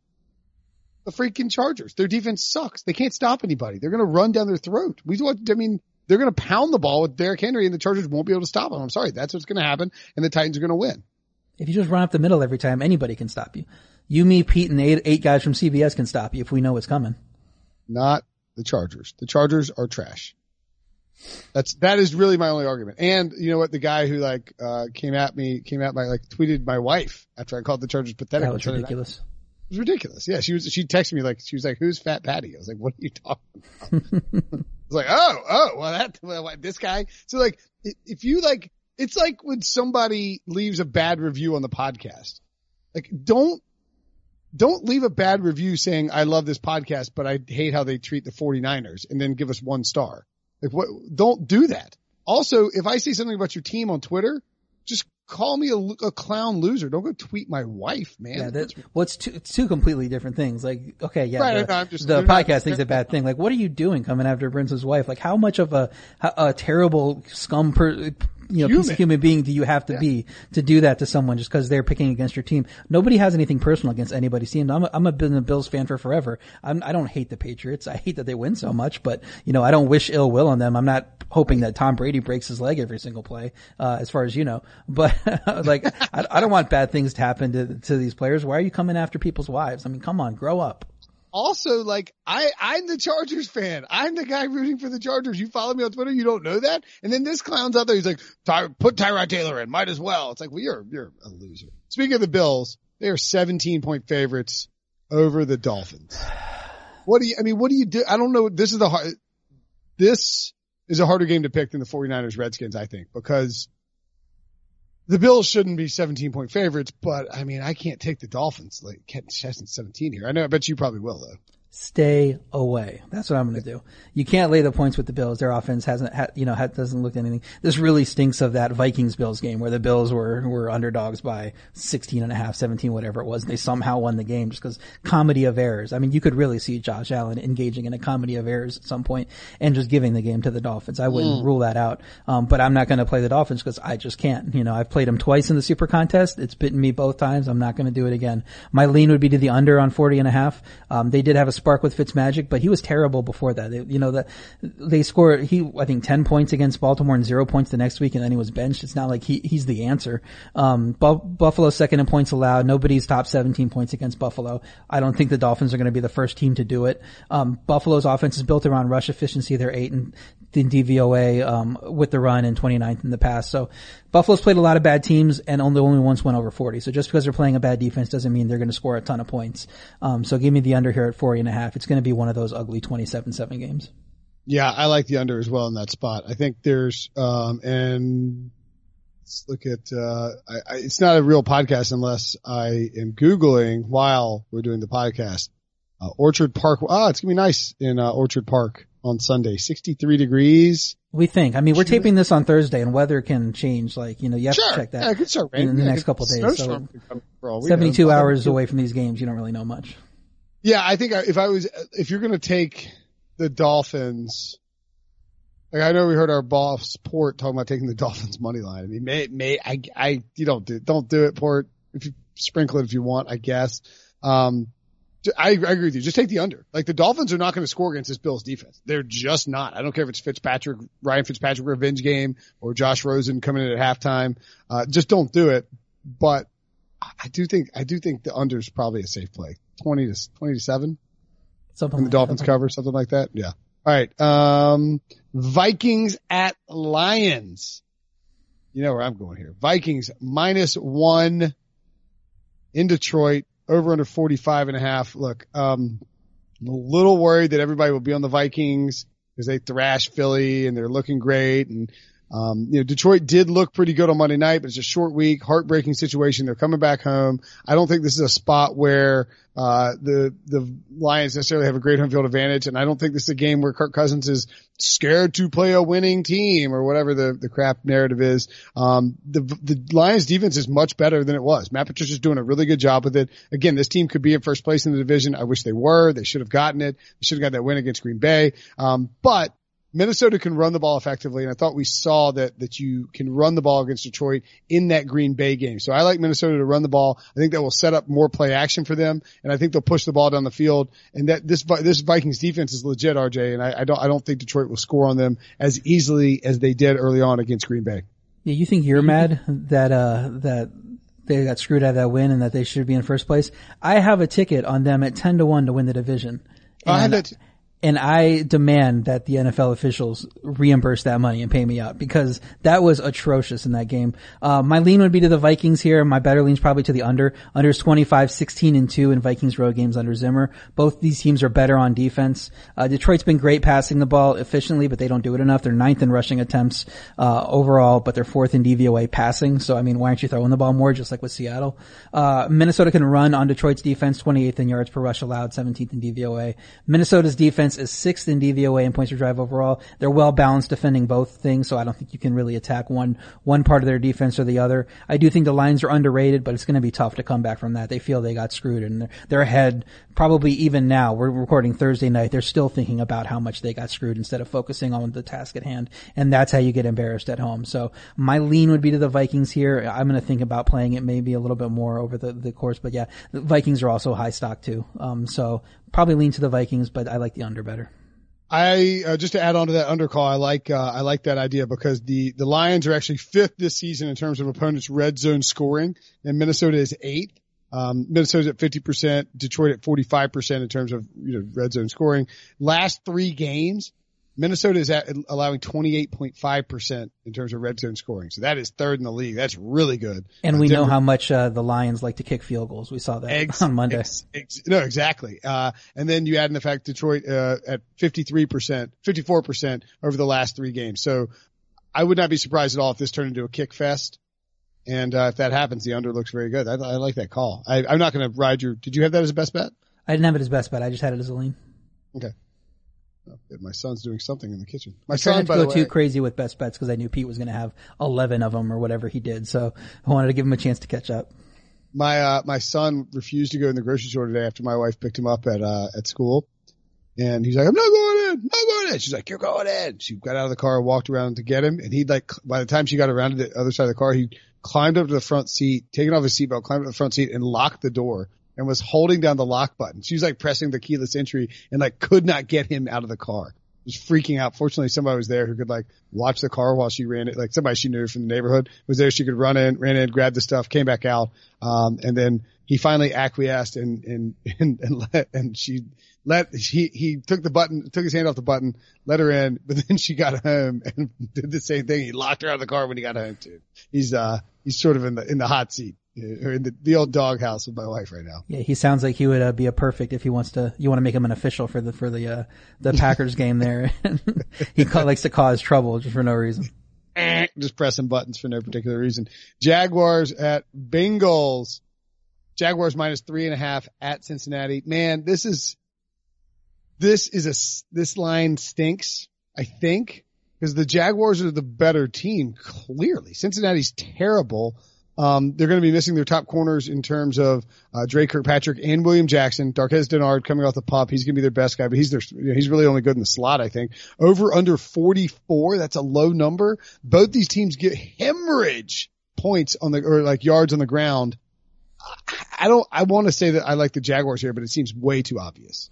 The freaking Chargers. Their defense sucks. They can't stop anybody. They're going to run down their throat. We I mean, they're going to pound the ball with Derrick Henry and the Chargers won't be able to stop them. I'm sorry. That's what's going to happen and the Titans are going to win. If you just run up the middle every time, anybody can stop you. You, me, Pete, and eight, eight guys from CBS can stop you if we know what's coming. Not the Chargers. The Chargers are trash. That's that is really my only argument. And you know what? The guy who like uh came at me, came at my like tweeted my wife after I called the Chargers pathetic. That was ridiculous. It was ridiculous. Yeah, she was. She texted me like she was like, "Who's Fat Patty?" I was like, "What are you talking about?" I was like, "Oh, oh, well that well, this guy." So like, if you like, it's like when somebody leaves a bad review on the podcast. Like, don't don't leave a bad review saying I love this podcast, but I hate how they treat the 49ers and then give us one star. Like what, don't do that. Also, if I say something about your team on Twitter, just call me a, a clown loser. Don't go tweet my wife, man. Yeah, that's, well, it's two, it's two completely different things. Like, okay, yeah, right, the, no, just, the podcast thing's a bad thing. Like, what are you doing coming after Brinson's wife? Like, how much of a, a terrible scum per, you know, human. piece of human being do you have to yeah. be to do that to someone just because they're picking against your team? Nobody has anything personal against anybody's team. I'm a, I'm a been a Bills fan for forever. I'm, I don't hate the Patriots. I hate that they win so much, but you know, I don't wish ill will on them. I'm not hoping that Tom Brady breaks his leg every single play, uh, as far as you know. But like, I, I don't want bad things to happen to to these players. Why are you coming after people's wives? I mean, come on, grow up also like I I'm the Chargers fan. I'm the guy rooting for the Chargers. You follow me on Twitter, you don't know that. And then this clown's out there. He's like, Ty, put Tyrod Taylor in. Might as well. It's like, well, you're you're a loser. Speaking of the Bills, they are 17 point favorites over the Dolphins. What do you? I mean, what do you do? I don't know. This is the hard. This is a harder game to pick than the 49ers Redskins, I think, because the Bills shouldn't be 17 point favorites, but I mean, I can't take the Dolphins. Like, Cheston's 17 here. I know, I bet you probably will though stay away. That's what I'm going to do. You can't lay the points with the Bills. Their offense hasn't, ha, you know, ha, doesn't look anything. This really stinks of that Vikings Bills game where the Bills were, were underdogs by 16 and a half, 17, whatever it was. And they somehow won the game just because comedy of errors. I mean, you could really see Josh Allen engaging in a comedy of errors at some point and just giving the game to the Dolphins. I wouldn't mm. rule that out. Um, but I'm not going to play the Dolphins because I just can't. You know, I've played them twice in the super contest. It's bitten me both times. I'm not going to do it again. My lean would be to the under on 40 and a half. Um, they did have a spark with Fitzmagic but he was terrible before that. They, you know, that they scored, he, I think 10 points against Baltimore and zero points the next week and then he was benched. It's not like he, he's the answer. Um, Bu- Buffalo second in points allowed. Nobody's top 17 points against Buffalo. I don't think the Dolphins are going to be the first team to do it. Um, Buffalo's offense is built around rush efficiency. They're eight and in DVOA, um, with the run and 29th in the pass. So Buffalo's played a lot of bad teams and only only once went over 40. So just because they're playing a bad defense doesn't mean they're going to score a ton of points. Um, so give me the under here at 40 and a half. It's going to be one of those ugly 27-7 games. Yeah, I like the under as well in that spot. I think there's, um, and let's look at, uh, I, I, it's not a real podcast unless I am Googling while we're doing the podcast. Uh, Orchard Park. Ah, it's gonna be nice in uh, Orchard Park on Sunday. 63 degrees. We think. I mean, we're taping this on Thursday, and weather can change. Like you know, you have Sure. to check that Yeah, it start in the next couple days. So snowstorm could come for all we know. 72 hours 72 away from these games, you don't really know much. Yeah, I think if I was, if you're going to take the Dolphins, like I know we heard our boss Port talking about taking the Dolphins money line. I mean, may, may, I, I, you don't do, don't do it, Port. If you sprinkle it if you want, I guess. Um, I, I agree with you. Just take the under. Like the Dolphins are not going to score against this Bills defense. They're just not. I don't care if it's Fitzpatrick, Ryan Fitzpatrick revenge game or Josh Rosen coming in at halftime. Uh, just don't do it. But I do think, I do think the under is probably a safe play. 20 to, 20 to 7 Something and the like Dolphins cover, something like that. Yeah. All right. Um, Vikings at Lions. You know where I'm going here. Vikings minus one in Detroit, over under 45 and a half. Look, um, I'm a little worried that everybody will be on the Vikings because they thrash Philly and they're looking great. And, um, you know, Detroit did look pretty good on Monday night, but it's a short week, heartbreaking situation. They're coming back home. I don't think this is a spot where, uh, the, the Lions necessarily have a great home field advantage. And I don't think this is a game where Kirk Cousins is scared to play a winning team or whatever the, the crap narrative is. Um, the, the Lions defense is much better than it was. Matt Patricia's doing a really good job with it. Again, this team could be in first place in the division. I wish they were. They should have gotten it. They should have got that win against Green Bay. Um, but Minnesota can run the ball effectively, and I thought we saw that that you can run the ball against Detroit in that Green Bay game. So I like Minnesota to run the ball. I think that will set up more play action for them, and I think they'll push the ball down the field. And that this this Vikings defense is legit, RJ, and I, I don't I don't think Detroit will score on them as easily as they did early on against Green Bay. Yeah, you think you're mad that uh that they got screwed out of that win and that they should be in first place? I have a ticket on them at ten to one to win the division. I had And- that. And I demand that the NFL officials reimburse that money and pay me out because that was atrocious in that game. Uh, my lean would be to the Vikings here. My better lean's probably to the under. Under's 25, 16 and 2 in Vikings road games under Zimmer. Both these teams are better on defense. Uh, Detroit's been great passing the ball efficiently, but they don't do it enough. They're ninth in rushing attempts, uh, overall, but they're fourth in DVOA passing. So, I mean, why aren't you throwing the ball more, just like with Seattle? Uh, Minnesota can run on Detroit's defense, 28th in yards per rush allowed, 17th in DVOA. Minnesota's defense is sixth in DVOA and points per drive overall. They're well balanced defending both things, so I don't think you can really attack one, one part of their defense or the other. I do think the Lions are underrated, but it's going to be tough to come back from that. They feel they got screwed and they're, they're ahead probably even now. We're recording Thursday night. They're still thinking about how much they got screwed instead of focusing on the task at hand. And that's how you get embarrassed at home. So my lean would be to the Vikings here. I'm going to think about playing it maybe a little bit more over the, the course, but yeah, the Vikings are also high stock too. Um, so probably lean to the Vikings, but I like the under better. I uh, just to add on to that undercall, I like uh, I like that idea because the the Lions are actually fifth this season in terms of opponents' red zone scoring, and Minnesota is eighth. Um, Minnesota's at 50%, Detroit at 45% in terms of, you know, red zone scoring. Last three games, Minnesota is at allowing 28.5% in terms of red zone scoring. So that is third in the league. That's really good. And Uh, we know how much uh, the Lions like to kick field goals. We saw that Ex- on Monday. ex- ex- no, exactly. Uh, and then you add in the fact Detroit, uh, at 53%, 54% over the last three games. So I would not be surprised at all if this turned into a kick fest. And, uh, if that happens, the under looks very good. I, I like that call. I, I'm not going to ride your, did you have that as a best bet? I didn't have it as best bet. I just had it as a lean. Okay. Oh. My son's doing something in the kitchen. My I tried son, not to go way, too crazy with best bets because I knew Pete was going to have 11 of them or whatever he did. So I wanted to give him a chance to catch up. my uh my son refused to go in the grocery store today after my wife picked him up at uh at school and he's like i'm not going in I'm not going in she's like you're going in she got out of the car walked around to get him and he'd like by the time she got around to the other side of the car he climbed up to the front seat taken off his seatbelt climbed up to the front seat and locked the door and was holding down the lock button she was like pressing the keyless entry and like could not get him out of the car was freaking out. Fortunately, somebody was there who could like watch the car while she ran it. Like somebody she knew from the neighborhood was there. She could run in, ran in, grab the stuff, came back out. Um, and then he finally acquiesced and, and, and, and let, and she let, he, he took the button, took his hand off the button, let her in, but then she got home and did the same thing. He locked her out of the car when he got home too. He's, uh, he's sort of in the, in the hot seat or in the, the old doghouse with my wife right now. Yeah, he sounds like he would uh, be a perfect if he wants to. You want to make him an official for the for the uh, the Packers game there. he ca- likes to cause trouble just for no reason. Just pressing buttons for no particular reason. Jaguars at Bengals. Jaguars minus three and a half at Cincinnati. Man, this is this is a this line stinks. I think because the Jaguars are the better team clearly. Cincinnati's terrible. Um, they're going to be missing their top corners in terms of uh, Dre Kirkpatrick and William Jackson. Darqueze Dennard coming off the PUP. He's going to be their best guy, but he's their, you know, he's really only good in the slot, I think. Over under 44. That's a low number. Both these teams get hemorrhage points on the, or like yards on the ground. I don't, I want to say that I like the Jaguars here, but it seems way too obvious.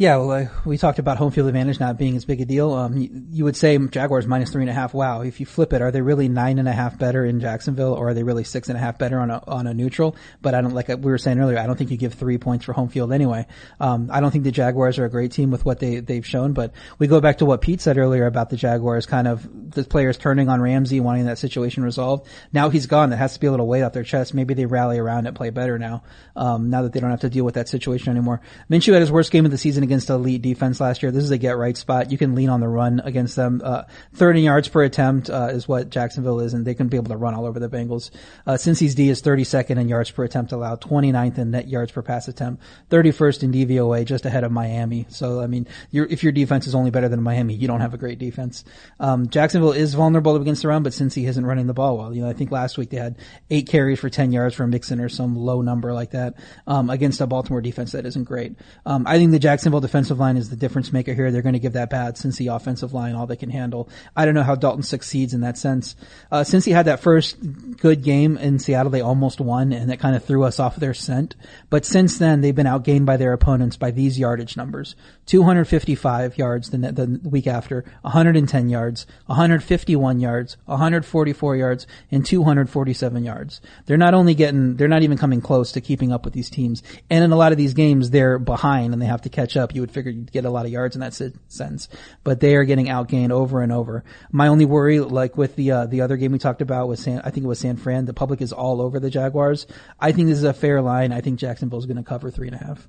Yeah, well, uh, we talked about home field advantage not being as big a deal. Um, you, you, would say Jaguars minus three and a half. Wow. If you flip it, are they really nine and a half better in Jacksonville or are they really six and a half better on a, on a neutral? But I don't, like we were saying earlier, I don't think you give three points for home field anyway. Um, I don't think the Jaguars are a great team with what they, they've shown, but we go back to what Pete said earlier about the Jaguars kind of the players turning on Ramsey, wanting that situation resolved. Now he's gone. That has to be a little weight off their chest. Maybe they rally around it, play better now, um, now that they don't have to deal with that situation anymore. Minshew had his worst game of the season against elite defense last year. This is a get right spot. You can lean on the run against them. Uh, 30 yards per attempt uh, is what Jacksonville is, and they can be able to run all over the Bengals. Uh, Cincy's D is 32nd in yards per attempt allowed, 29th in net yards per pass attempt, 31st in DVOA, just ahead of Miami. So I mean, if your defense is only better than Miami, you don't have a great defense. Um, Jacksonville is vulnerable against the run, but Cincy isn't running the ball well, you know, I think last week they had eight carries for 10 yards from Mixon or some low number like that um, against a Baltimore defense that isn't great. Um, I think the Jacksonville defensive line is the difference maker here. They're going to give that bad Cincy offensive line all they can handle. I don't know how Dalton succeeds in that sense. Uh, Cincy had that first good game in Seattle, they almost won and that kind of threw us off their scent. But since then, they've been outgained by their opponents by these yardage numbers. 255 yards the, the week after, 110 yards, 151 yards, 144 yards, and 247 yards. They're not only getting, they're not even coming close to keeping up with these teams. And in a lot of these games, they're behind and they have to catch up. You would figure you'd get a lot of yards in that sense, but they are getting outgained over and over. My only worry, like with the, uh, the other game we talked about was San, I think it was San Fran, the public is all over the Jaguars. I think this is a fair line. I think Jacksonville's going to cover three and a half.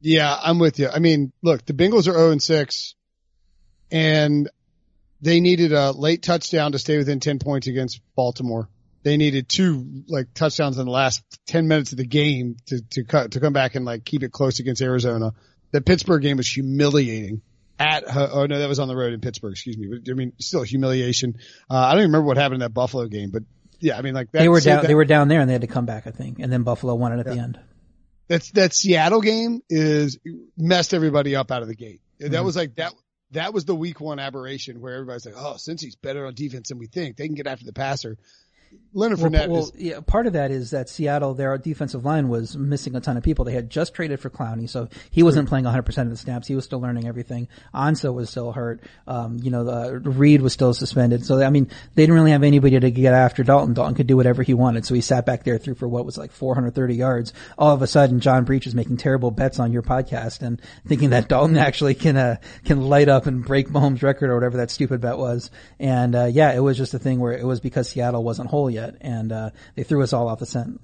Yeah, I'm with you. I mean, look, the Bengals are 0 and 6 and they needed a late touchdown to stay within 10 points against Baltimore. They needed two like touchdowns in the last 10 minutes of the game to, to cut, to come back and like keep it close against Arizona. The Pittsburgh game was humiliating at, oh no, that was on the road in Pittsburgh, excuse me. But I mean, still humiliation. Uh, I don't even remember what happened in that Buffalo game, but yeah, I mean like they were down, that, they were down there and they had to come back, I think. And then Buffalo won it at yeah. the end. That's that Seattle game is messed everybody up out of the gate. That mm-hmm. was like that. That was the week one aberration where everybody's like, oh, Cincy's better on defense than we think, they can get after the passer. Leonard Fournette. Well, is, yeah, part of that is that Seattle, their defensive line was missing a ton of people. They had just traded for Clowney, so he wasn't playing 100% of the snaps. He was still learning everything. Ansah was still hurt. Um, you know, the, Reed was still suspended. So, I mean, they didn't really have anybody to get after Dalton. Dalton could do whatever he wanted. So he sat back there through for what was like 430 yards. All of a sudden, John Breech is making terrible bets on your podcast and thinking that Dalton actually can, uh, can light up and break Mahomes' record or whatever that stupid bet was. And, uh, yeah, it was just a thing where it was because Seattle wasn't yet. And, uh, they threw us all off the scent.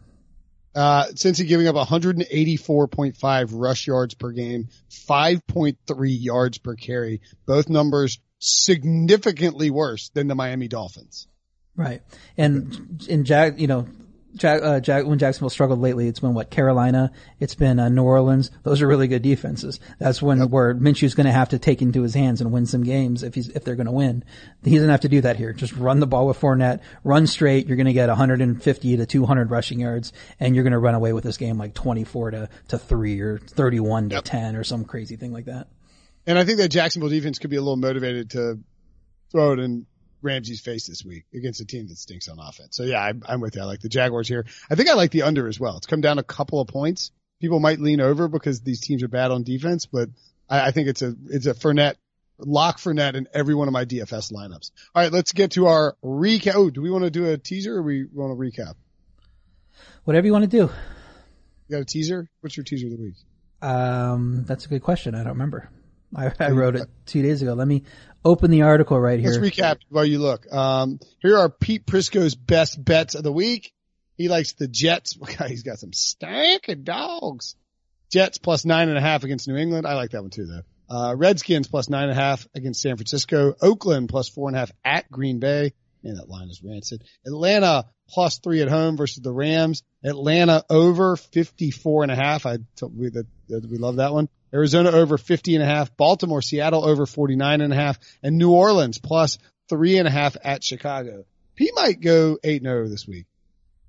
Uh, Cincy giving up 184.5 rush yards per game, 5.3 yards per carry. Both numbers significantly worse than the Miami Dolphins. Right. And in Jack, you know, Jack, uh, Jack, when Jacksonville struggled lately, it's been what Carolina, it's been uh, New Orleans. Those are really good defenses. That's when yep. where Minshew's going to have to take into his hands and win some games if he's if they're going to win. He doesn't have to do that here. Just run the ball with Fournette, run straight. You're going to get 150 to 200 rushing yards, and you're going to run away with this game like 24 to to three or 31 to yep. 10 or some crazy thing like that. And I think that Jacksonville defense could be a little motivated to throw it in Ramsey's face this week against a team that stinks on offense. So yeah, I'm, I'm with you. I like the Jaguars here. I think I like the under as well. It's come down a couple of points. People might lean over because these teams are bad on defense, but I, I think it's a, it's a Fournette lock Fournette in every one of my DFS lineups. All right, let's get to our recap. Oh, do we want to do a teaser or we want to recap? Whatever you want to do. You got a teaser? What's your teaser of the week? Um, that's a good question. I don't remember. I, I wrote it two days ago. Let me open the article right here. Let's recap while you look. Um, here are Pete Prisco's best bets of the week. He likes the Jets. He's got some stinking dogs. Jets plus nine and a half against New England. I like that one too though. Uh, Redskins plus nine and a half against San Francisco. Oakland plus four and a half at Green Bay. Man, that line is rancid. Atlanta plus three at home versus the Rams. Atlanta over 54 and a half. I told we that we love that one. Arizona over 50 and a half. Baltimore, Seattle over 49 and a half and New Orleans plus three and a half at Chicago. He might go eight and zero this week.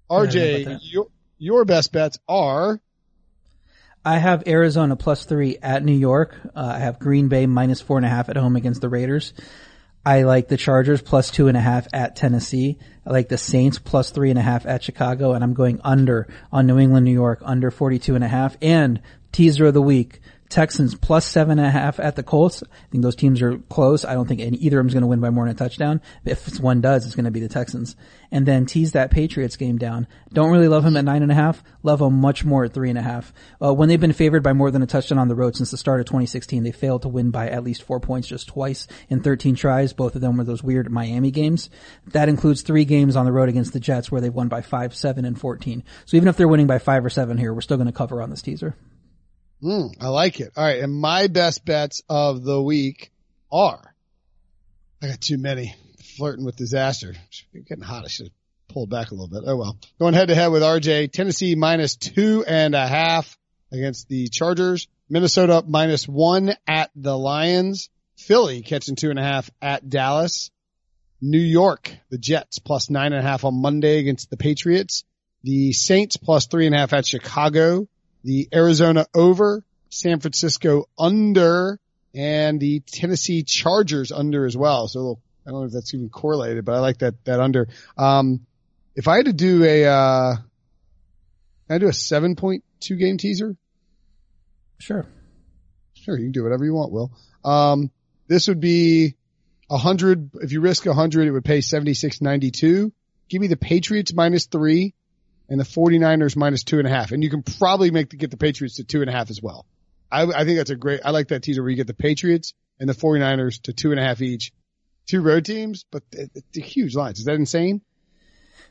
RJ, your, your best bets are I have Arizona plus three at New York. Uh, I have Green Bay minus four and a half at home against the Raiders. I like the Chargers plus two and a half at Tennessee. I like the Saints plus three and a half at Chicago, and I'm going under on New England, New York, under 42 and a half. And teaser of the week, Texans plus seven and a half at the Colts. I think those teams are close. I don't think any, either of them's going to win by more than a touchdown. If one does, it's going to be the Texans. And then tease that Patriots game down. Don't really love them at nine and a half. Love them much more at three and a half. Uh, when they've been favored by more than a touchdown on the road since the start of 2016, they failed to win by at least four points just twice in 13 tries. Both of them were those weird Miami games. That includes three games on the road against the Jets where they've won by five, seven, and 14. So even if they're winning by five or seven here, we're still going to cover on this teaser. Mm, I like it. All right. And my best bets of the week are, I got too many flirting with disaster. Getting hot. I should have pulled back a little bit. Oh well. Going head to head with RJ, Tennessee minus two and a half against the Chargers. Minnesota minus one at the Lions. Philly catching two and a half at Dallas. New York, the Jets plus nine and a half on Monday against the Patriots. The Saints plus three and a half at Chicago the Arizona over, San Francisco under, and the Tennessee Chargers under as well. So I don't know if that's even correlated, but I like that, that under. Um, if I had to do a, uh, can I do a 7.2 game teaser? Sure. Sure. You can do whatever you want, Will. Um, this would be a hundred. If you risk a hundred, it would pay 76.92. Give me the Patriots minus three and the 49ers minus two and a half. And you can probably make the, get the Patriots to two and a half as well. I, I think that's a great, I like that teaser where you get the Patriots and the 49ers to two and a half each. Two road teams, but they're huge lines. Is that insane?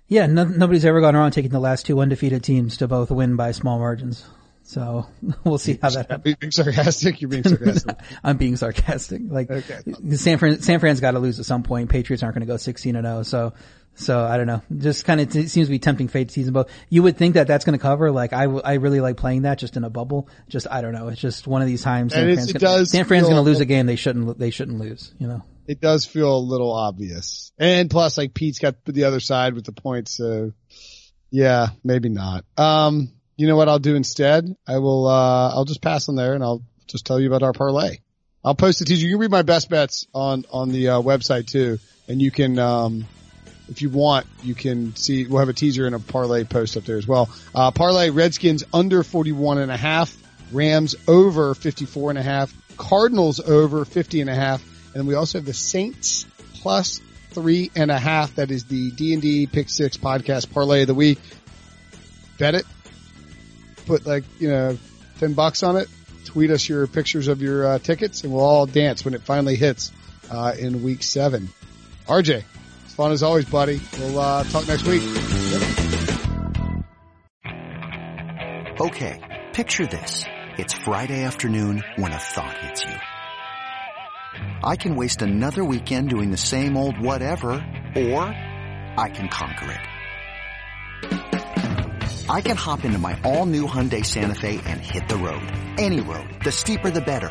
Yeah, no, nobody's ever gone around taking the last two undefeated teams to both win by small margins. So we'll see how that happens. Being sarcastic, you're being sarcastic. I'm being sarcastic. Like okay. San Fran, San Fran's got to lose at some point. Patriots aren't going to go 16 and 0. So so I don't know. Just kind of seems to be tempting fate season both. You would think that that's going to cover. Like I, I really like playing that just in a bubble. Just I don't know. It's just one of these times. San Fran's, gonna, San Fran's going to lose a game they shouldn't. They shouldn't lose. You know. It does feel a little obvious. And plus, like Pete's got the other side with the points. So yeah, maybe not. Um, you know what I'll do instead? I will. uh I'll just pass on there and I'll just tell you about our parlay. I'll post it to you. You can read my best bets on on the uh, website too, and you can. um if you want, you can see, we'll have a teaser and a parlay post up there as well. Uh, parlay Redskins under 41 and a half, Rams over 54 and a half, Cardinals over 50 and a half, and we also have the Saints plus three and a half. That is the D&D Pick Six podcast parlay of the week. Bet it. Put like, you know, 10 bucks on it. Tweet us your pictures of your uh, tickets and we'll all dance when it finally hits, uh, in week seven. RJ, Fun as always, buddy. We'll uh, talk next week. Okay, picture this. It's Friday afternoon when a thought hits you. I can waste another weekend doing the same old whatever, or I can conquer it. I can hop into my all-new Hyundai Santa Fe and hit the road. Any road. The steeper the better